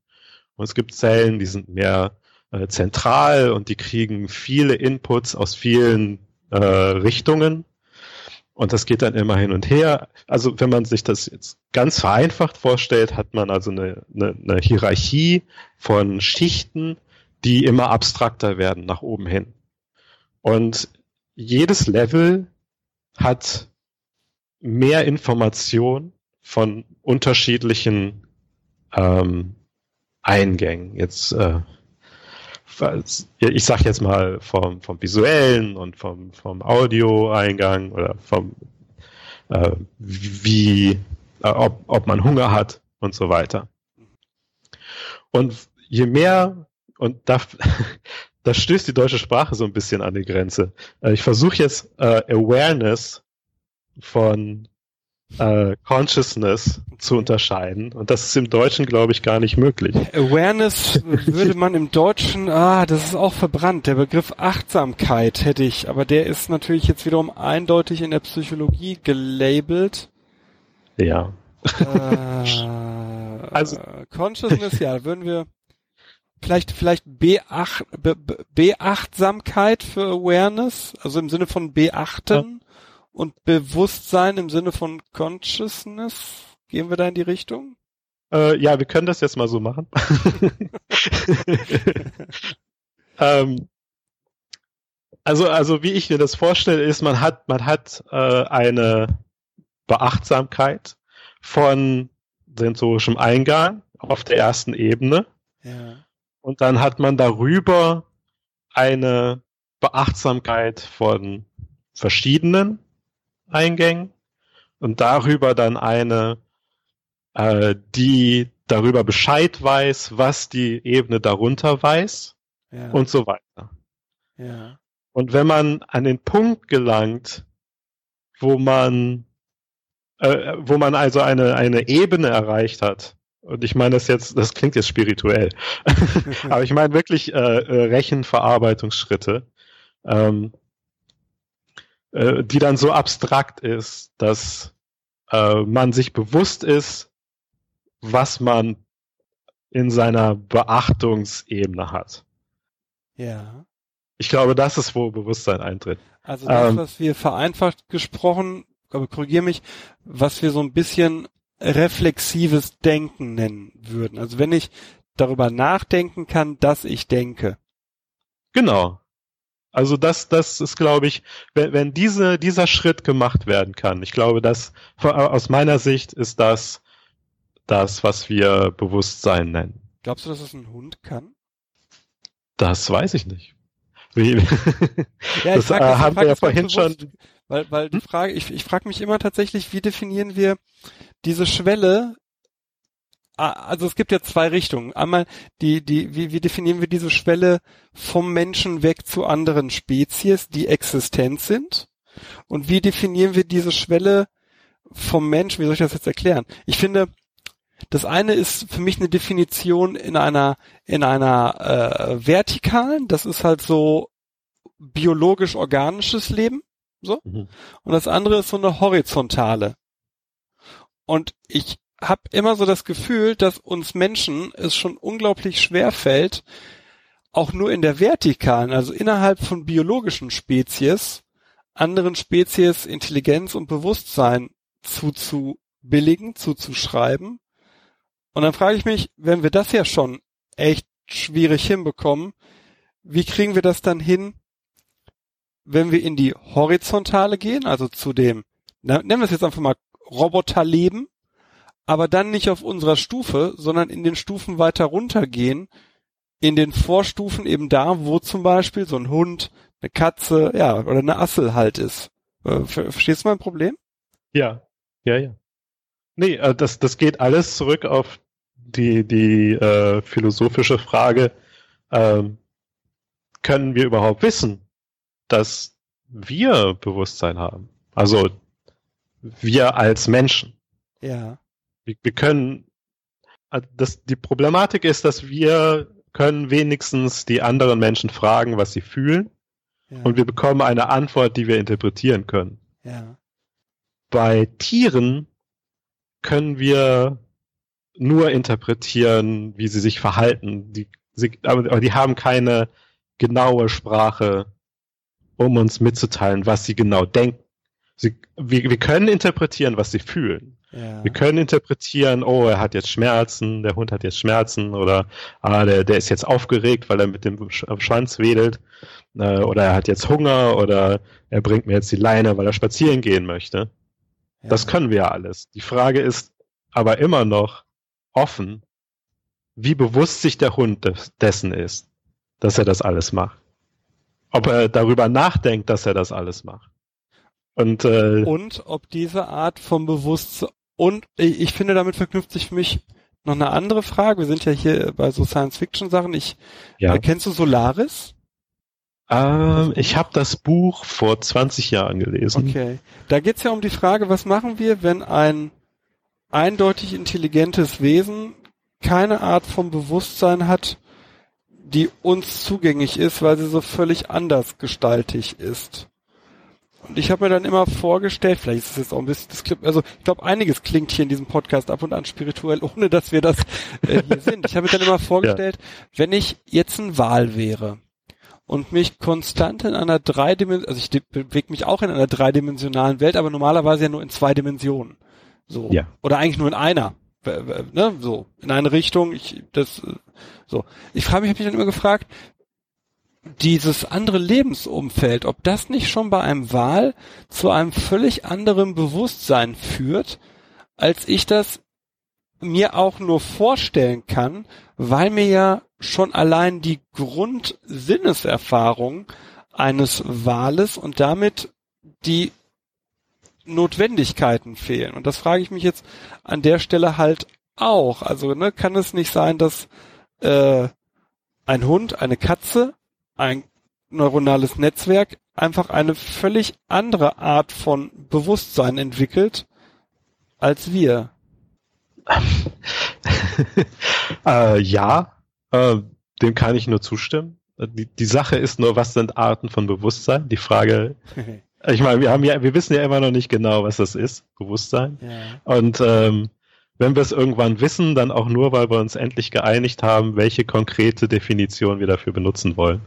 S3: Und es gibt Zellen, die sind mehr äh, zentral und die kriegen viele Inputs aus vielen äh, Richtungen. Und das geht dann immer hin und her. Also wenn man sich das jetzt ganz vereinfacht vorstellt, hat man also eine, eine, eine Hierarchie von Schichten, die immer abstrakter werden nach oben hin. Und jedes Level hat mehr Information von unterschiedlichen ähm, Eingängen. Jetzt äh, ich sag jetzt mal vom, vom visuellen und vom, vom Audioeingang oder vom äh, wie äh, ob, ob man Hunger hat und so weiter. Und je mehr und da, *laughs* da stößt die deutsche Sprache so ein bisschen an die Grenze. Äh, ich versuche jetzt äh, Awareness von äh, Consciousness zu unterscheiden. Und das ist im Deutschen, glaube ich, gar nicht möglich.
S2: Awareness *laughs* würde man im Deutschen, ah, das ist auch verbrannt. Der Begriff Achtsamkeit hätte ich, aber der ist natürlich jetzt wiederum eindeutig in der Psychologie gelabelt.
S3: Ja.
S2: Äh, *laughs* also Consciousness, ja, würden wir vielleicht vielleicht Beacht, Be, Beachtsamkeit für Awareness, also im Sinne von beachten. Ja und Bewusstsein im Sinne von Consciousness? Gehen wir da in die Richtung?
S3: Äh, ja, wir können das jetzt mal so machen. *laughs* ähm, also, also wie ich mir das vorstelle, ist, man hat, man hat äh, eine Beachtsamkeit von sensorischem Eingang auf der ersten Ebene. Ja. Und dann hat man darüber eine Beachtsamkeit von verschiedenen Eingängen und darüber dann eine, äh, die darüber Bescheid weiß, was die Ebene darunter weiß ja. und so weiter. Ja. Und wenn man an den Punkt gelangt, wo man, äh, wo man also eine, eine Ebene erreicht hat, und ich meine das jetzt, das klingt jetzt spirituell, *laughs* aber ich meine wirklich äh, äh, Rechenverarbeitungsschritte, ähm, äh, die dann so abstrakt ist, dass äh, man sich bewusst ist, was man in seiner Beachtungsebene hat.
S2: Ja.
S3: Ich glaube, das ist, wo Bewusstsein eintritt.
S2: Also das, ähm, was wir vereinfacht gesprochen, aber korrigiere mich, was wir so ein bisschen reflexives Denken nennen würden. Also wenn ich darüber nachdenken kann, dass ich denke.
S3: Genau. Also das, das ist, glaube ich, wenn, wenn diese, dieser Schritt gemacht werden kann, ich glaube, dass aus meiner Sicht ist das das, was wir Bewusstsein nennen.
S2: Glaubst du, dass es ein Hund kann?
S3: Das weiß ich nicht. Wie, *laughs*
S2: ja, das, äh, haben wir ja vorhin bewusst, schon. Weil, weil die hm? Frage, ich, ich frage mich immer tatsächlich, wie definieren wir diese Schwelle Ah, also es gibt ja zwei Richtungen. Einmal die, die, wie, wie definieren wir diese Schwelle vom Menschen weg zu anderen Spezies, die existent sind? Und wie definieren wir diese Schwelle vom Menschen? Wie soll ich das jetzt erklären? Ich finde, das eine ist für mich eine Definition in einer in einer äh, vertikalen. Das ist halt so biologisch organisches Leben, so. Mhm. Und das andere ist so eine horizontale. Und ich habe immer so das Gefühl, dass uns Menschen es schon unglaublich schwer fällt, auch nur in der vertikalen, also innerhalb von biologischen Spezies, anderen Spezies Intelligenz und Bewusstsein zuzubilden billigen, zuzuschreiben. Und dann frage ich mich, wenn wir das ja schon echt schwierig hinbekommen, wie kriegen wir das dann hin, wenn wir in die Horizontale gehen, also zu dem, nennen wir es jetzt einfach mal Roboterleben, aber dann nicht auf unserer Stufe, sondern in den Stufen weiter runtergehen, in den Vorstufen eben da, wo zum Beispiel so ein Hund, eine Katze, ja, oder eine Assel halt ist. Äh, verstehst du mein Problem?
S3: Ja, ja, ja. Nee, äh, das, das geht alles zurück auf die, die äh, philosophische Frage, ähm, können wir überhaupt wissen, dass wir Bewusstsein haben? Also wir als Menschen.
S2: Ja.
S3: Wir, wir können, äh, das, die Problematik ist, dass wir können wenigstens die anderen Menschen fragen, was sie fühlen. Ja. Und wir bekommen eine Antwort, die wir interpretieren können.
S2: Ja.
S3: Bei Tieren können wir nur interpretieren, wie sie sich verhalten. Die, sie, aber die haben keine genaue Sprache, um uns mitzuteilen, was sie genau denken. Sie, wir, wir können interpretieren, was sie fühlen. Ja. Wir können interpretieren, oh, er hat jetzt Schmerzen, der Hund hat jetzt Schmerzen oder ah, der, der ist jetzt aufgeregt, weil er mit dem Schwanz wedelt äh, oder er hat jetzt Hunger oder er bringt mir jetzt die Leine, weil er spazieren gehen möchte. Ja. Das können wir ja alles. Die Frage ist aber immer noch offen, wie bewusst sich der Hund des, dessen ist, dass er das alles macht. Ob er darüber nachdenkt, dass er das alles macht. Und, äh,
S2: und ob diese Art von Bewusstsein und ich, ich finde, damit verknüpft sich für mich noch eine andere Frage. Wir sind ja hier bei so Science-Fiction-Sachen. Ich ja. äh, kennst du Solaris?
S3: Ähm, ich habe das Buch vor 20 Jahren gelesen.
S2: Okay. Da geht's ja um die Frage, was machen wir, wenn ein eindeutig intelligentes Wesen keine Art von Bewusstsein hat, die uns zugänglich ist, weil sie so völlig anders gestaltig ist. Und ich habe mir dann immer vorgestellt, vielleicht ist es jetzt auch ein bisschen, das klingt, also ich glaube, einiges klingt hier in diesem Podcast ab und an spirituell, *laughs* ohne dass wir das äh, hier sind. Ich habe mir dann immer vorgestellt, ja. wenn ich jetzt ein Wal wäre und mich konstant in einer dreidimensionalen, also ich bewege mich auch in einer dreidimensionalen Welt, aber normalerweise ja nur in zwei Dimensionen. So. Ja. Oder eigentlich nur in einer. Ne, so, in eine Richtung, ich, das, so. Ich frage mich, habe mich dann immer gefragt, dieses andere Lebensumfeld, ob das nicht schon bei einem Wahl zu einem völlig anderen Bewusstsein führt, als ich das mir auch nur vorstellen kann, weil mir ja schon allein die Grundsinneserfahrung eines Wahles und damit die Notwendigkeiten fehlen. Und das frage ich mich jetzt an der Stelle halt auch. Also ne, kann es nicht sein, dass äh, ein Hund, eine Katze ein neuronales Netzwerk einfach eine völlig andere Art von Bewusstsein entwickelt als wir. *laughs*
S3: äh, ja, äh, dem kann ich nur zustimmen. Die, die Sache ist nur, was sind Arten von Bewusstsein? Die Frage, *laughs* ich meine, wir haben ja, wir wissen ja immer noch nicht genau, was das ist, Bewusstsein. Ja. Und ähm, wenn wir es irgendwann wissen, dann auch nur, weil wir uns endlich geeinigt haben, welche konkrete Definition wir dafür benutzen wollen.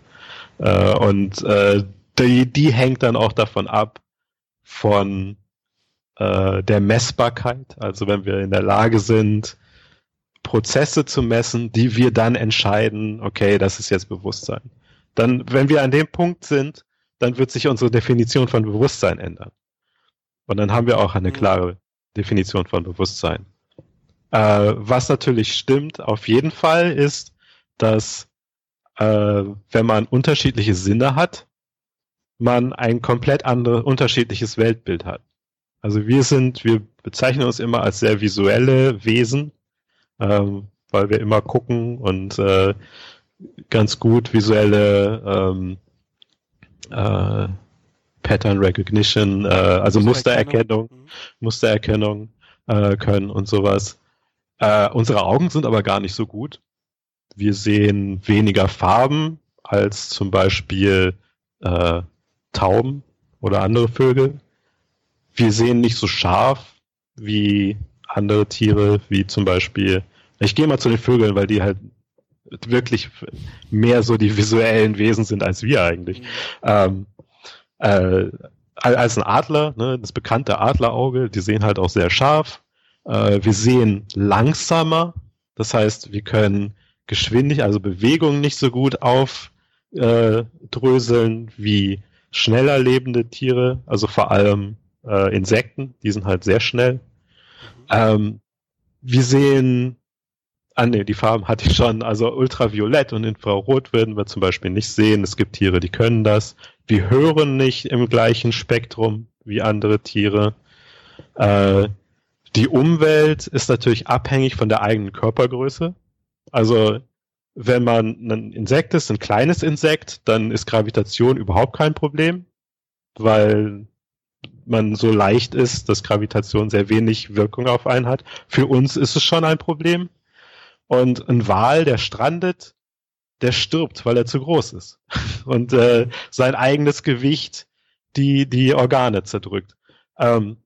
S3: Äh, und äh, die, die hängt dann auch davon ab von äh, der Messbarkeit. Also wenn wir in der Lage sind, Prozesse zu messen, die wir dann entscheiden, okay, das ist jetzt Bewusstsein. Dann, wenn wir an dem Punkt sind, dann wird sich unsere Definition von Bewusstsein ändern. Und dann haben wir auch eine mhm. klare Definition von Bewusstsein. Äh, was natürlich stimmt, auf jeden Fall ist, dass äh, wenn man unterschiedliche Sinne hat, man ein komplett anderes, unterschiedliches Weltbild hat. Also wir sind, wir bezeichnen uns immer als sehr visuelle Wesen, ähm, weil wir immer gucken und äh, ganz gut visuelle ähm, äh, Pattern Recognition, äh, also Mustererkennung, mhm. Mustererkennung äh, können und sowas. Äh, unsere Augen sind aber gar nicht so gut. Wir sehen weniger Farben als zum Beispiel äh, Tauben oder andere Vögel. Wir sehen nicht so scharf wie andere Tiere, wie zum Beispiel. Ich gehe mal zu den Vögeln, weil die halt wirklich mehr so die visuellen Wesen sind als wir eigentlich. Ähm, äh, als ein Adler, ne, das bekannte Adlerauge, die sehen halt auch sehr scharf. Äh, wir sehen langsamer, das heißt, wir können Geschwindigkeit, also Bewegung nicht so gut aufdröseln wie schneller lebende Tiere, also vor allem äh, Insekten, die sind halt sehr schnell. Ähm, wir sehen, ah nee, die Farben hatte ich schon, also Ultraviolett und Infrarot würden wir zum Beispiel nicht sehen. Es gibt Tiere, die können das. Wir hören nicht im gleichen Spektrum wie andere Tiere. Äh, die Umwelt ist natürlich abhängig von der eigenen Körpergröße. Also wenn man ein Insekt ist, ein kleines Insekt, dann ist Gravitation überhaupt kein Problem, weil man so leicht ist, dass Gravitation sehr wenig Wirkung auf einen hat. Für uns ist es schon ein Problem. Und ein Wal, der strandet, der stirbt, weil er zu groß ist. *laughs* Und äh, sein eigenes Gewicht die, die Organe zerdrückt. Ähm,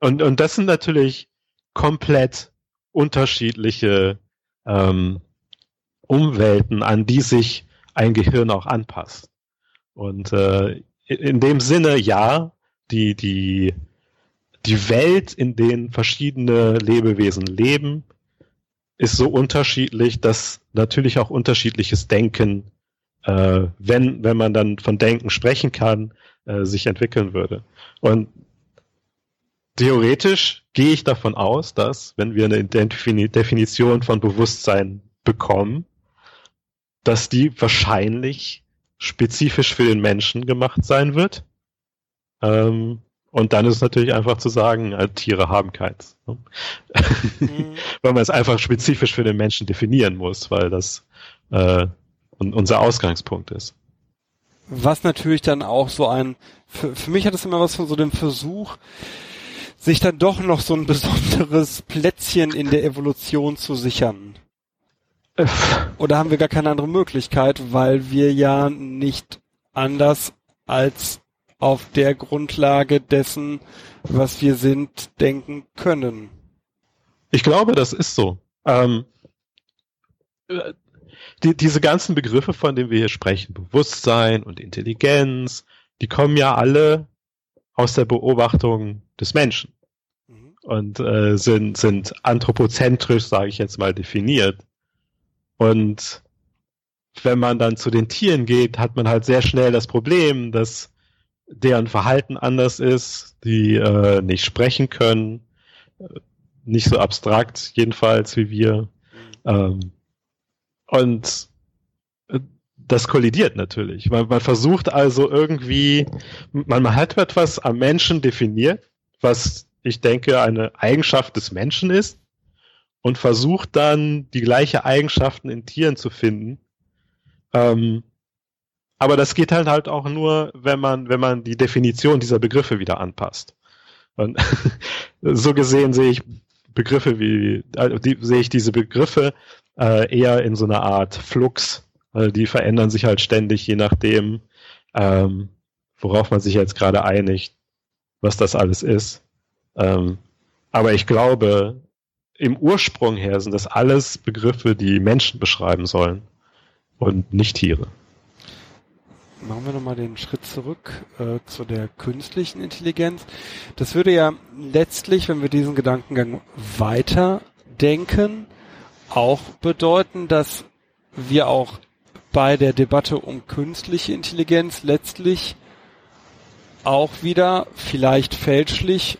S3: und, und das sind natürlich komplett unterschiedliche ähm, Umwelten, an die sich ein Gehirn auch anpasst. Und äh, in dem Sinne, ja, die, die, die Welt, in denen verschiedene Lebewesen leben, ist so unterschiedlich, dass natürlich auch unterschiedliches Denken, äh, wenn, wenn man dann von Denken sprechen kann, äh, sich entwickeln würde. Und theoretisch gehe ich davon aus, dass, wenn wir eine Definition von Bewusstsein bekommen, dass die wahrscheinlich spezifisch für den Menschen gemacht sein wird. Ähm, und dann ist es natürlich einfach zu sagen, äh, Tiere haben keins. Ne? Mhm. *laughs* weil man es einfach spezifisch für den Menschen definieren muss, weil das äh, unser Ausgangspunkt ist.
S2: Was natürlich dann auch so ein, für, für mich hat es immer was von so dem Versuch, sich dann doch noch so ein besonderes Plätzchen in der Evolution zu sichern. *laughs* Oder haben wir gar keine andere Möglichkeit, weil wir ja nicht anders als auf der Grundlage dessen, was wir sind, denken können.
S3: Ich glaube, das ist so. Ähm, die, diese ganzen Begriffe, von denen wir hier sprechen, Bewusstsein und Intelligenz, die kommen ja alle aus der Beobachtung des Menschen mhm. und äh, sind, sind anthropozentrisch, sage ich jetzt mal, definiert. Und wenn man dann zu den Tieren geht, hat man halt sehr schnell das Problem, dass deren Verhalten anders ist, die äh, nicht sprechen können, nicht so abstrakt jedenfalls wie wir. Ähm, und äh, das kollidiert natürlich. Man, man versucht also irgendwie, man, man hat etwas am Menschen definiert, was ich denke eine Eigenschaft des Menschen ist und versucht dann die gleiche Eigenschaften in Tieren zu finden. Ähm, aber das geht halt halt auch nur, wenn man, wenn man die Definition dieser Begriffe wieder anpasst. Und *laughs* so gesehen sehe ich Begriffe wie, also die, sehe ich diese Begriffe äh, eher in so einer Art Flux. Also die verändern sich halt ständig, je nachdem, ähm, worauf man sich jetzt gerade einigt, was das alles ist. Ähm, aber ich glaube, im Ursprung her sind das alles Begriffe, die Menschen beschreiben sollen und nicht Tiere.
S2: Machen wir nochmal den Schritt zurück äh, zu der künstlichen Intelligenz. Das würde ja letztlich, wenn wir diesen Gedankengang weiter denken, auch bedeuten, dass wir auch bei der Debatte um künstliche Intelligenz letztlich auch wieder vielleicht fälschlich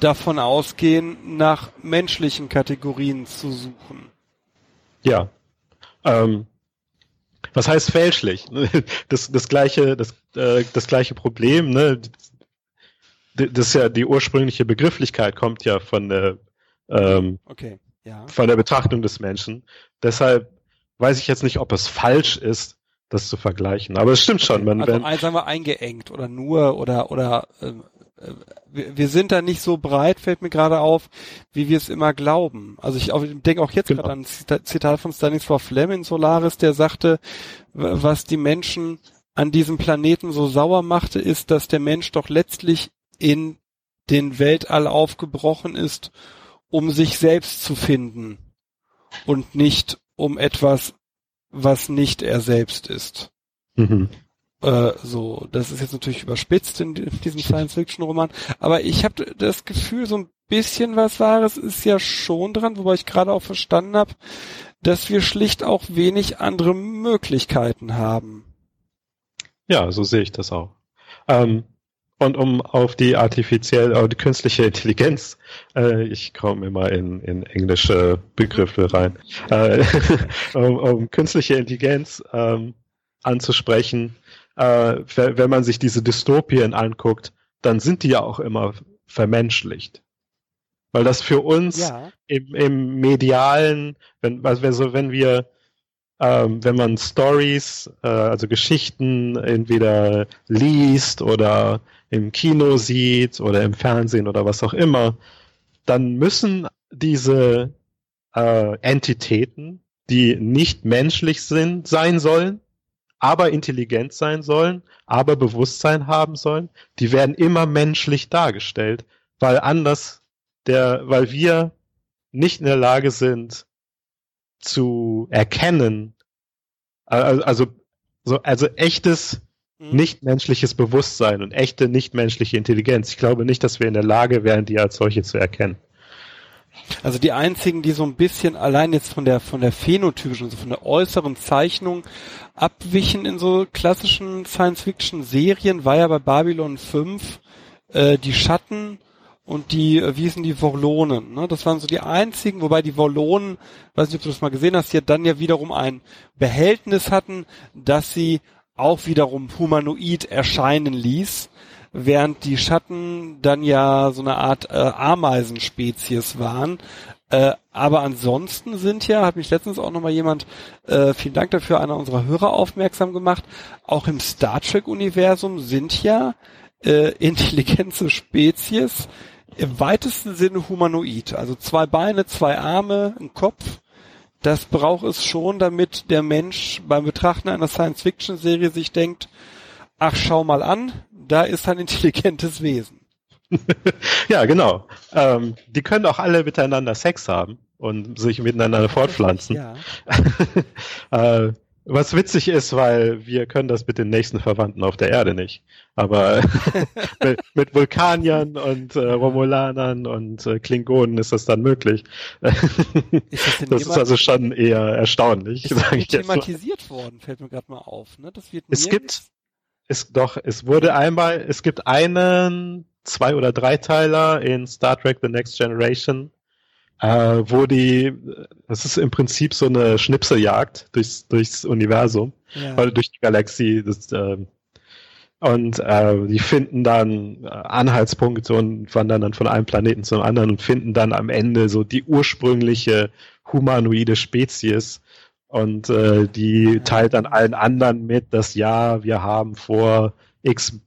S2: davon ausgehen, nach menschlichen Kategorien zu suchen.
S3: Ja. Ähm, was heißt fälschlich? Das, das gleiche, das, äh, das gleiche Problem, ne? Das ist ja die ursprüngliche Begrifflichkeit kommt ja von der ähm, okay. ja. von der Betrachtung des Menschen. Deshalb weiß ich jetzt nicht, ob es falsch ist, das zu vergleichen. Aber es stimmt schon.
S2: Man, also wenn, sagen wir eingeengt oder nur oder oder ähm, wir sind da nicht so breit, fällt mir gerade auf, wie wir es immer glauben. Also ich, ich denke auch jetzt genau. gerade an ein Zitat von Stanislav Lem in Solaris, der sagte, was die Menschen an diesem Planeten so sauer machte, ist, dass der Mensch doch letztlich in den Weltall aufgebrochen ist, um sich selbst zu finden und nicht um etwas, was nicht er selbst ist. Mhm. Äh, so, das ist jetzt natürlich überspitzt in, in diesem Science-Fiction-Roman, aber ich habe das Gefühl, so ein bisschen was Wahres ist ja schon dran, wobei ich gerade auch verstanden habe, dass wir schlicht auch wenig andere Möglichkeiten haben.
S3: Ja, so sehe ich das auch. Ähm, und um auf die artifizielle, auf die künstliche Intelligenz, äh, ich komme immer in, in englische Begriffe rein, äh, *laughs* um, um künstliche Intelligenz ähm, anzusprechen, äh, wenn man sich diese Dystopien anguckt, dann sind die ja auch immer vermenschlicht. Weil das für uns ja. im, im medialen, wenn, also wenn wir ähm, wenn man Stories, äh, also Geschichten entweder liest oder im Kino sieht oder im Fernsehen oder was auch immer, dann müssen diese äh, Entitäten, die nicht menschlich sind, sein sollen, aber intelligent sein sollen, aber Bewusstsein haben sollen, die werden immer menschlich dargestellt, weil anders der, weil wir nicht in der Lage sind, zu erkennen, also, so, also echtes mhm. nichtmenschliches Bewusstsein und echte nichtmenschliche Intelligenz. Ich glaube nicht, dass wir in der Lage wären, die als solche zu erkennen.
S2: Also die einzigen, die so ein bisschen allein jetzt von der von der phänotypischen, also von der äußeren Zeichnung abwichen in so klassischen Science-Fiction-Serien, war ja bei Babylon 5 äh, die Schatten und die, äh, wie hießen die Vorlonen, ne? Das waren so die einzigen, wobei die Vorlonen, weiß nicht, ob du das mal gesehen hast, die dann ja wiederum ein Behältnis hatten, dass sie auch wiederum humanoid erscheinen ließ, während die Schatten dann ja so eine Art äh, Ameisenspezies waren. Äh, aber ansonsten sind ja, hat mich letztens auch nochmal jemand, äh, vielen Dank dafür, einer unserer Hörer aufmerksam gemacht, auch im Star Trek-Universum sind ja äh, intelligente Spezies, im weitesten Sinne humanoid. Also zwei Beine, zwei Arme, ein Kopf. Das braucht es schon, damit der Mensch beim Betrachten einer Science-Fiction-Serie sich denkt, ach, schau mal an, da ist ein intelligentes Wesen. *laughs*
S3: ja, genau. Ähm, die können auch alle miteinander Sex haben und sich miteinander fortpflanzen. Ja. *laughs* äh, was witzig ist, weil wir können das mit den nächsten Verwandten auf der Erde nicht. Aber *laughs* mit, mit, Vulkaniern und äh, Romulanern und äh, Klingonen ist das dann möglich. Ist das, das ist also schon eher erstaunlich.
S2: Ist das nicht thematisiert worden, fällt mir gerade mal auf. Ne? Das wird
S3: es gibt, es, doch, es wurde einmal, es gibt einen, zwei oder drei Teiler in Star Trek The Next Generation, äh, wo die, das ist im Prinzip so eine Schnipseljagd durchs, durchs Universum, ja. oder durch die Galaxie. Das, äh, und äh, die finden dann äh, Anhaltspunkte und wandern dann von einem Planeten zum anderen und finden dann am Ende so die ursprüngliche humanoide Spezies. Und äh, die teilt dann allen anderen mit, dass ja, wir haben vor x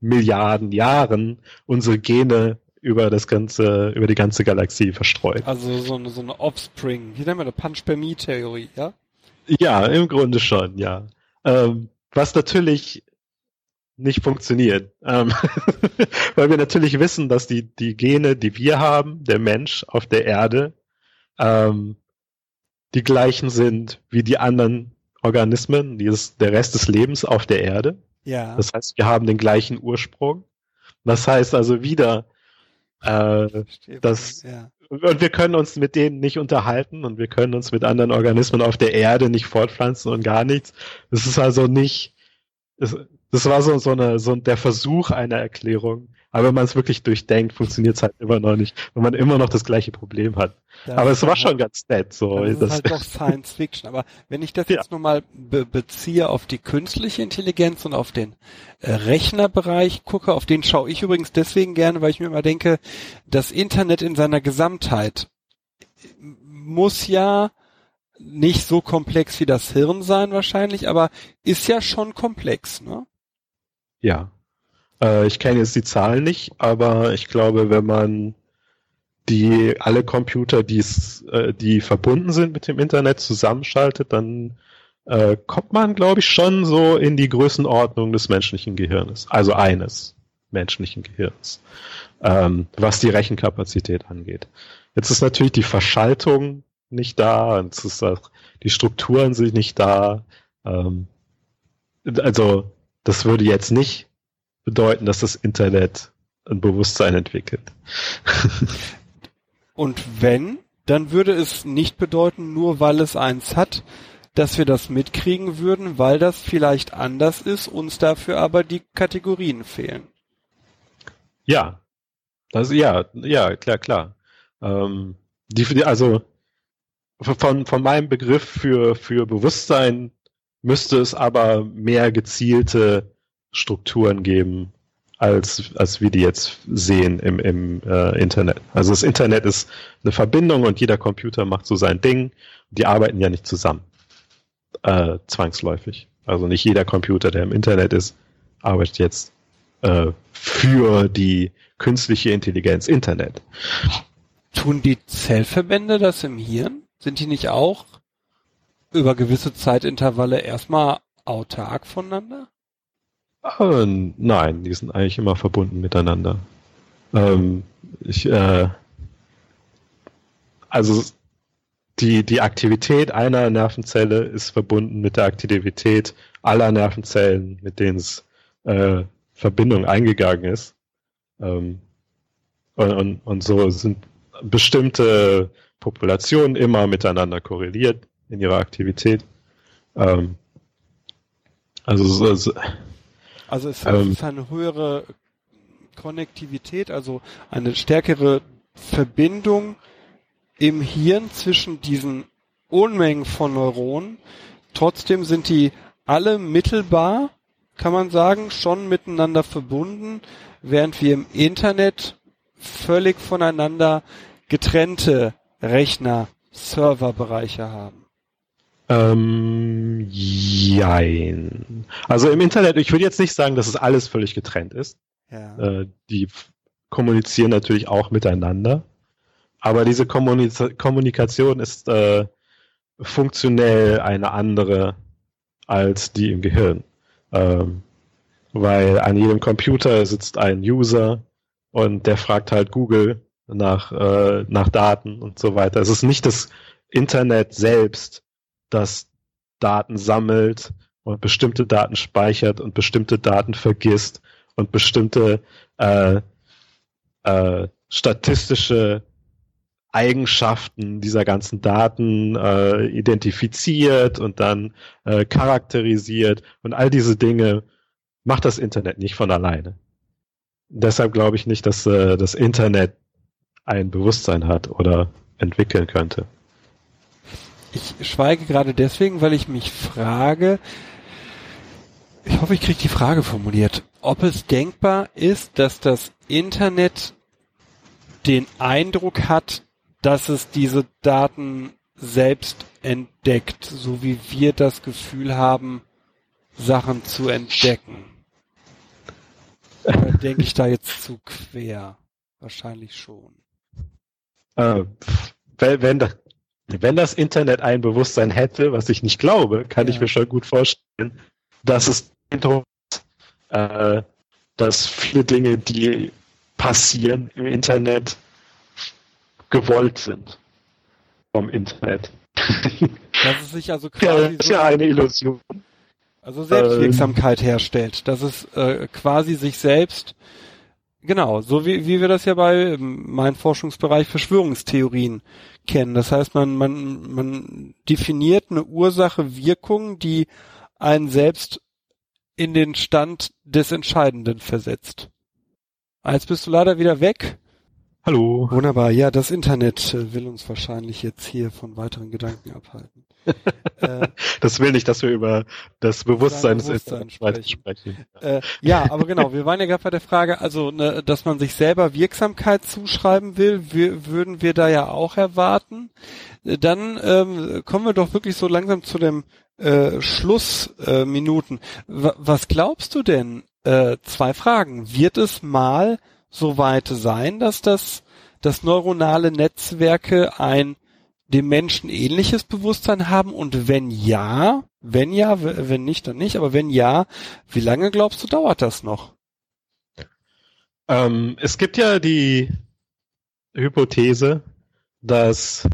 S3: Milliarden Jahren unsere Gene über das ganze, über die ganze Galaxie verstreut.
S2: Also so eine, so eine Offspring, wie nennen wir eine Punch-Per-Me-Theorie, ja?
S3: Ja, im Grunde schon, ja. Ähm, was natürlich nicht funktioniert. Ähm, *laughs* weil wir natürlich wissen, dass die, die Gene, die wir haben, der Mensch auf der Erde, ähm, die gleichen sind wie die anderen Organismen, dieses, der Rest des Lebens auf der Erde. Ja. Das heißt, wir haben den gleichen Ursprung. Das heißt also wieder, äh, das, ja. Und wir können uns mit denen nicht unterhalten und wir können uns mit anderen Organismen auf der Erde nicht fortpflanzen und gar nichts. Es ist also nicht, es, das war so, so, eine, so der Versuch einer Erklärung. Aber wenn man es wirklich durchdenkt, funktioniert es halt immer noch nicht, wenn man immer noch das gleiche Problem hat. Das aber es war schon ganz nett. So.
S2: Das ist das halt doch *laughs* Science Fiction. Aber wenn ich das ja. jetzt nochmal be beziehe auf die künstliche Intelligenz und auf den äh, Rechnerbereich gucke, auf den schaue ich übrigens deswegen gerne, weil ich mir immer denke, das Internet in seiner Gesamtheit muss ja nicht so komplex wie das Hirn sein wahrscheinlich, aber ist ja schon komplex, ne?
S3: Ja. Äh, ich kenne jetzt die Zahlen nicht, aber ich glaube, wenn man die alle Computer, die's, äh, die verbunden sind mit dem Internet, zusammenschaltet, dann äh, kommt man, glaube ich, schon so in die Größenordnung des menschlichen Gehirns, also eines menschlichen Gehirns, ähm, was die Rechenkapazität angeht. Jetzt ist natürlich die Verschaltung nicht da, und ist auch, die Strukturen sind nicht da. Ähm, also das würde jetzt nicht bedeuten, dass das Internet ein Bewusstsein entwickelt. *laughs*
S2: Und wenn, dann würde es nicht bedeuten, nur weil es eins hat, dass wir das mitkriegen würden, weil das vielleicht anders ist, uns dafür aber die Kategorien fehlen.
S3: Ja, also ja, ja, klar, klar. Ähm, die, also von, von meinem Begriff für, für Bewusstsein müsste es aber mehr gezielte Strukturen geben, als, als wir die jetzt sehen im, im äh, Internet. Also das Internet ist eine Verbindung und jeder Computer macht so sein Ding. Die arbeiten ja nicht zusammen. Äh, zwangsläufig. Also nicht jeder Computer, der im Internet ist, arbeitet jetzt äh, für die künstliche Intelligenz Internet.
S2: Tun die Zellverbände das im Hirn? Sind die nicht auch über gewisse Zeitintervalle erstmal autark voneinander?
S3: Äh, nein, die sind eigentlich immer verbunden miteinander. Ähm, ich, äh, also die, die Aktivität einer Nervenzelle ist verbunden mit der Aktivität aller Nervenzellen, mit denen es äh, Verbindung eingegangen ist. Ähm, und, und, und so sind bestimmte Populationen immer miteinander korreliert in ihrer Aktivität. Ähm, also,
S2: so, also es ähm, ist eine höhere Konnektivität, also eine stärkere Verbindung im Hirn zwischen diesen Unmengen von Neuronen. Trotzdem sind die alle mittelbar, kann man sagen, schon miteinander verbunden, während wir im Internet völlig voneinander getrennte Rechner, Serverbereiche haben.
S3: Ähm, jein. Also im Internet, ich würde jetzt nicht sagen, dass es alles völlig getrennt ist. Ja. Äh, die kommunizieren natürlich auch miteinander. Aber diese Kommunika Kommunikation ist äh, funktionell eine andere als die im Gehirn. Ähm, weil an jedem Computer sitzt ein User und der fragt halt Google nach, äh, nach Daten und so weiter. Es ist nicht das Internet selbst, das Daten sammelt und bestimmte Daten speichert und bestimmte Daten vergisst und bestimmte äh, äh, statistische Eigenschaften dieser ganzen Daten äh, identifiziert und dann äh, charakterisiert und all diese Dinge macht das Internet nicht von alleine. Deshalb glaube ich nicht, dass äh, das Internet ein Bewusstsein hat oder entwickeln könnte.
S2: Ich schweige gerade deswegen, weil ich mich frage, ich hoffe, ich kriege die Frage formuliert, ob es denkbar ist, dass das Internet den Eindruck hat, dass es diese Daten selbst entdeckt, so wie wir das Gefühl haben, Sachen zu entdecken. Denke ich da jetzt zu quer? Wahrscheinlich schon.
S3: Äh, wenn, das, wenn das Internet ein Bewusstsein hätte, was ich nicht glaube, kann ja. ich mir schon gut vorstellen, dass es äh, dass viele Dinge, die passieren im Internet, gewollt sind vom Internet. *laughs*
S2: Dass es sich also *laughs* quasi ja,
S3: ist ja eine Illusion.
S2: Also Selbstwirksamkeit ähm, herstellt, dass es äh, quasi sich selbst Genau, so wie, wie wir das ja bei ähm, meinem Forschungsbereich Verschwörungstheorien kennen. Das heißt, man, man, man definiert eine Ursache-Wirkung, die einen selbst in den Stand des Entscheidenden versetzt. Jetzt bist du leider wieder weg.
S3: Hallo.
S2: Wunderbar. Ja, das Internet äh, will uns wahrscheinlich jetzt hier von weiteren Gedanken abhalten.
S3: Äh, das will nicht, dass wir über das Bewusstsein des Internets sprechen.
S2: Äh, ja, aber genau, wir waren ja gerade bei der Frage, also, ne, dass man sich selber Wirksamkeit zuschreiben will, wir, würden wir da ja auch erwarten. Dann ähm, kommen wir doch wirklich so langsam zu dem äh, Schlussminuten. Äh, was glaubst du denn? Äh, zwei Fragen. Wird es mal so weit sein, dass das, dass neuronale Netzwerke ein dem Menschen ähnliches Bewusstsein haben? Und wenn ja, wenn ja, wenn nicht, dann nicht, aber wenn ja, wie lange glaubst du, dauert das noch?
S3: Ähm, es gibt ja die Hypothese, dass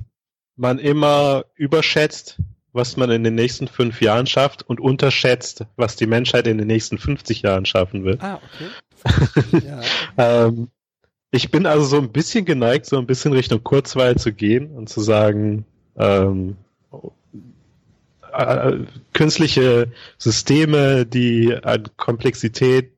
S3: man immer überschätzt, was man in den nächsten fünf Jahren schafft und unterschätzt, was die Menschheit in den nächsten 50 Jahren schaffen wird.
S2: Ah, okay. *laughs*
S3: ja. ähm, ich bin also so ein bisschen geneigt, so ein bisschen Richtung Kurzweil zu gehen und zu sagen, ähm, äh, künstliche Systeme, die an Komplexität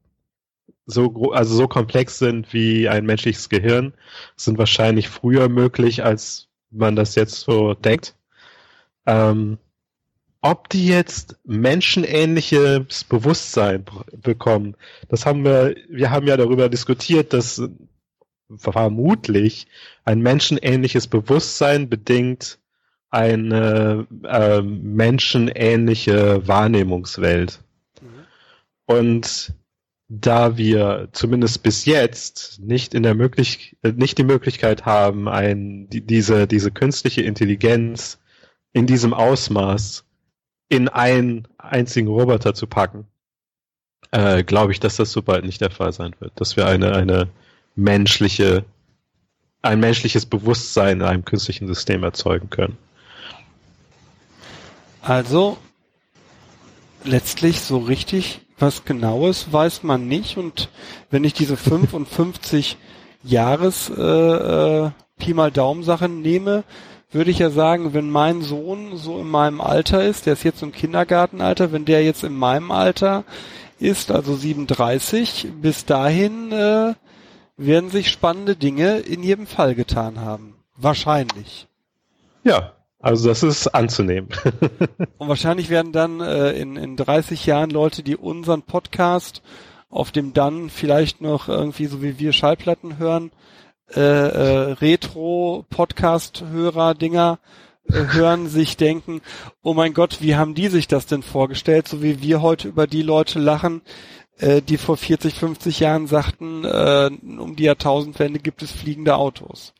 S3: so also so komplex sind wie ein menschliches Gehirn, sind wahrscheinlich früher möglich, als man das jetzt so denkt. Ähm, ob die jetzt menschenähnliches Bewusstsein bekommen, das haben wir, wir haben ja darüber diskutiert, dass vermutlich ein menschenähnliches Bewusstsein bedingt eine äh, menschenähnliche Wahrnehmungswelt. Mhm. Und da wir zumindest bis jetzt nicht in der möglich äh, nicht die Möglichkeit haben, ein, die, diese, diese künstliche Intelligenz in diesem Ausmaß in einen einzigen Roboter zu packen, äh, glaube ich, dass das so bald nicht der Fall sein wird. Dass wir eine, eine menschliche, ein menschliches Bewusstsein in einem künstlichen System erzeugen können.
S2: Also letztlich so richtig was Genaues weiß man nicht und wenn ich diese 55 Jahres äh, äh, Pi mal Daumen Sachen nehme, würde ich ja sagen, wenn mein Sohn so in meinem Alter ist, der ist jetzt im Kindergartenalter, wenn der jetzt in meinem Alter ist, also 37, bis dahin äh, werden sich spannende Dinge in jedem Fall getan haben. Wahrscheinlich.
S3: Ja, also das ist anzunehmen. *laughs*
S2: Und wahrscheinlich werden dann äh, in, in 30 Jahren Leute, die unseren Podcast auf dem dann vielleicht noch irgendwie so wie wir Schallplatten hören, äh, äh, Retro-Podcast-Hörer-Dinger äh, hören, *laughs* sich denken, oh mein Gott, wie haben die sich das denn vorgestellt, so wie wir heute über die Leute lachen, äh, die vor 40, 50 Jahren sagten, äh, um die Jahrtausendwende gibt es fliegende Autos.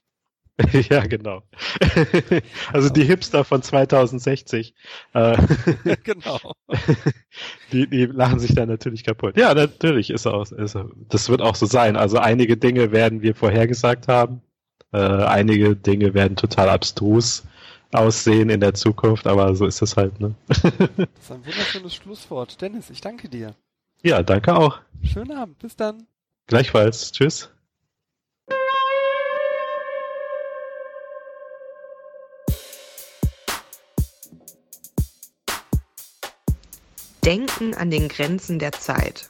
S2: *laughs*
S3: ja, genau. *laughs* also die Hipster von 2060. Äh, *laughs*
S2: genau.
S3: Die, die lachen sich da natürlich kaputt. Ja, natürlich ist auch, ist, das wird auch so sein. Also einige Dinge werden wir vorhergesagt haben. Äh, einige Dinge werden total abstrus aussehen in der Zukunft, aber so ist es halt, ne?
S2: das ist ein wunderschönes Schlusswort. Dennis, ich danke dir.
S3: Ja, danke auch.
S2: Schönen Abend. Bis dann.
S3: Gleichfalls. Tschüss.
S1: Denken an den Grenzen der Zeit.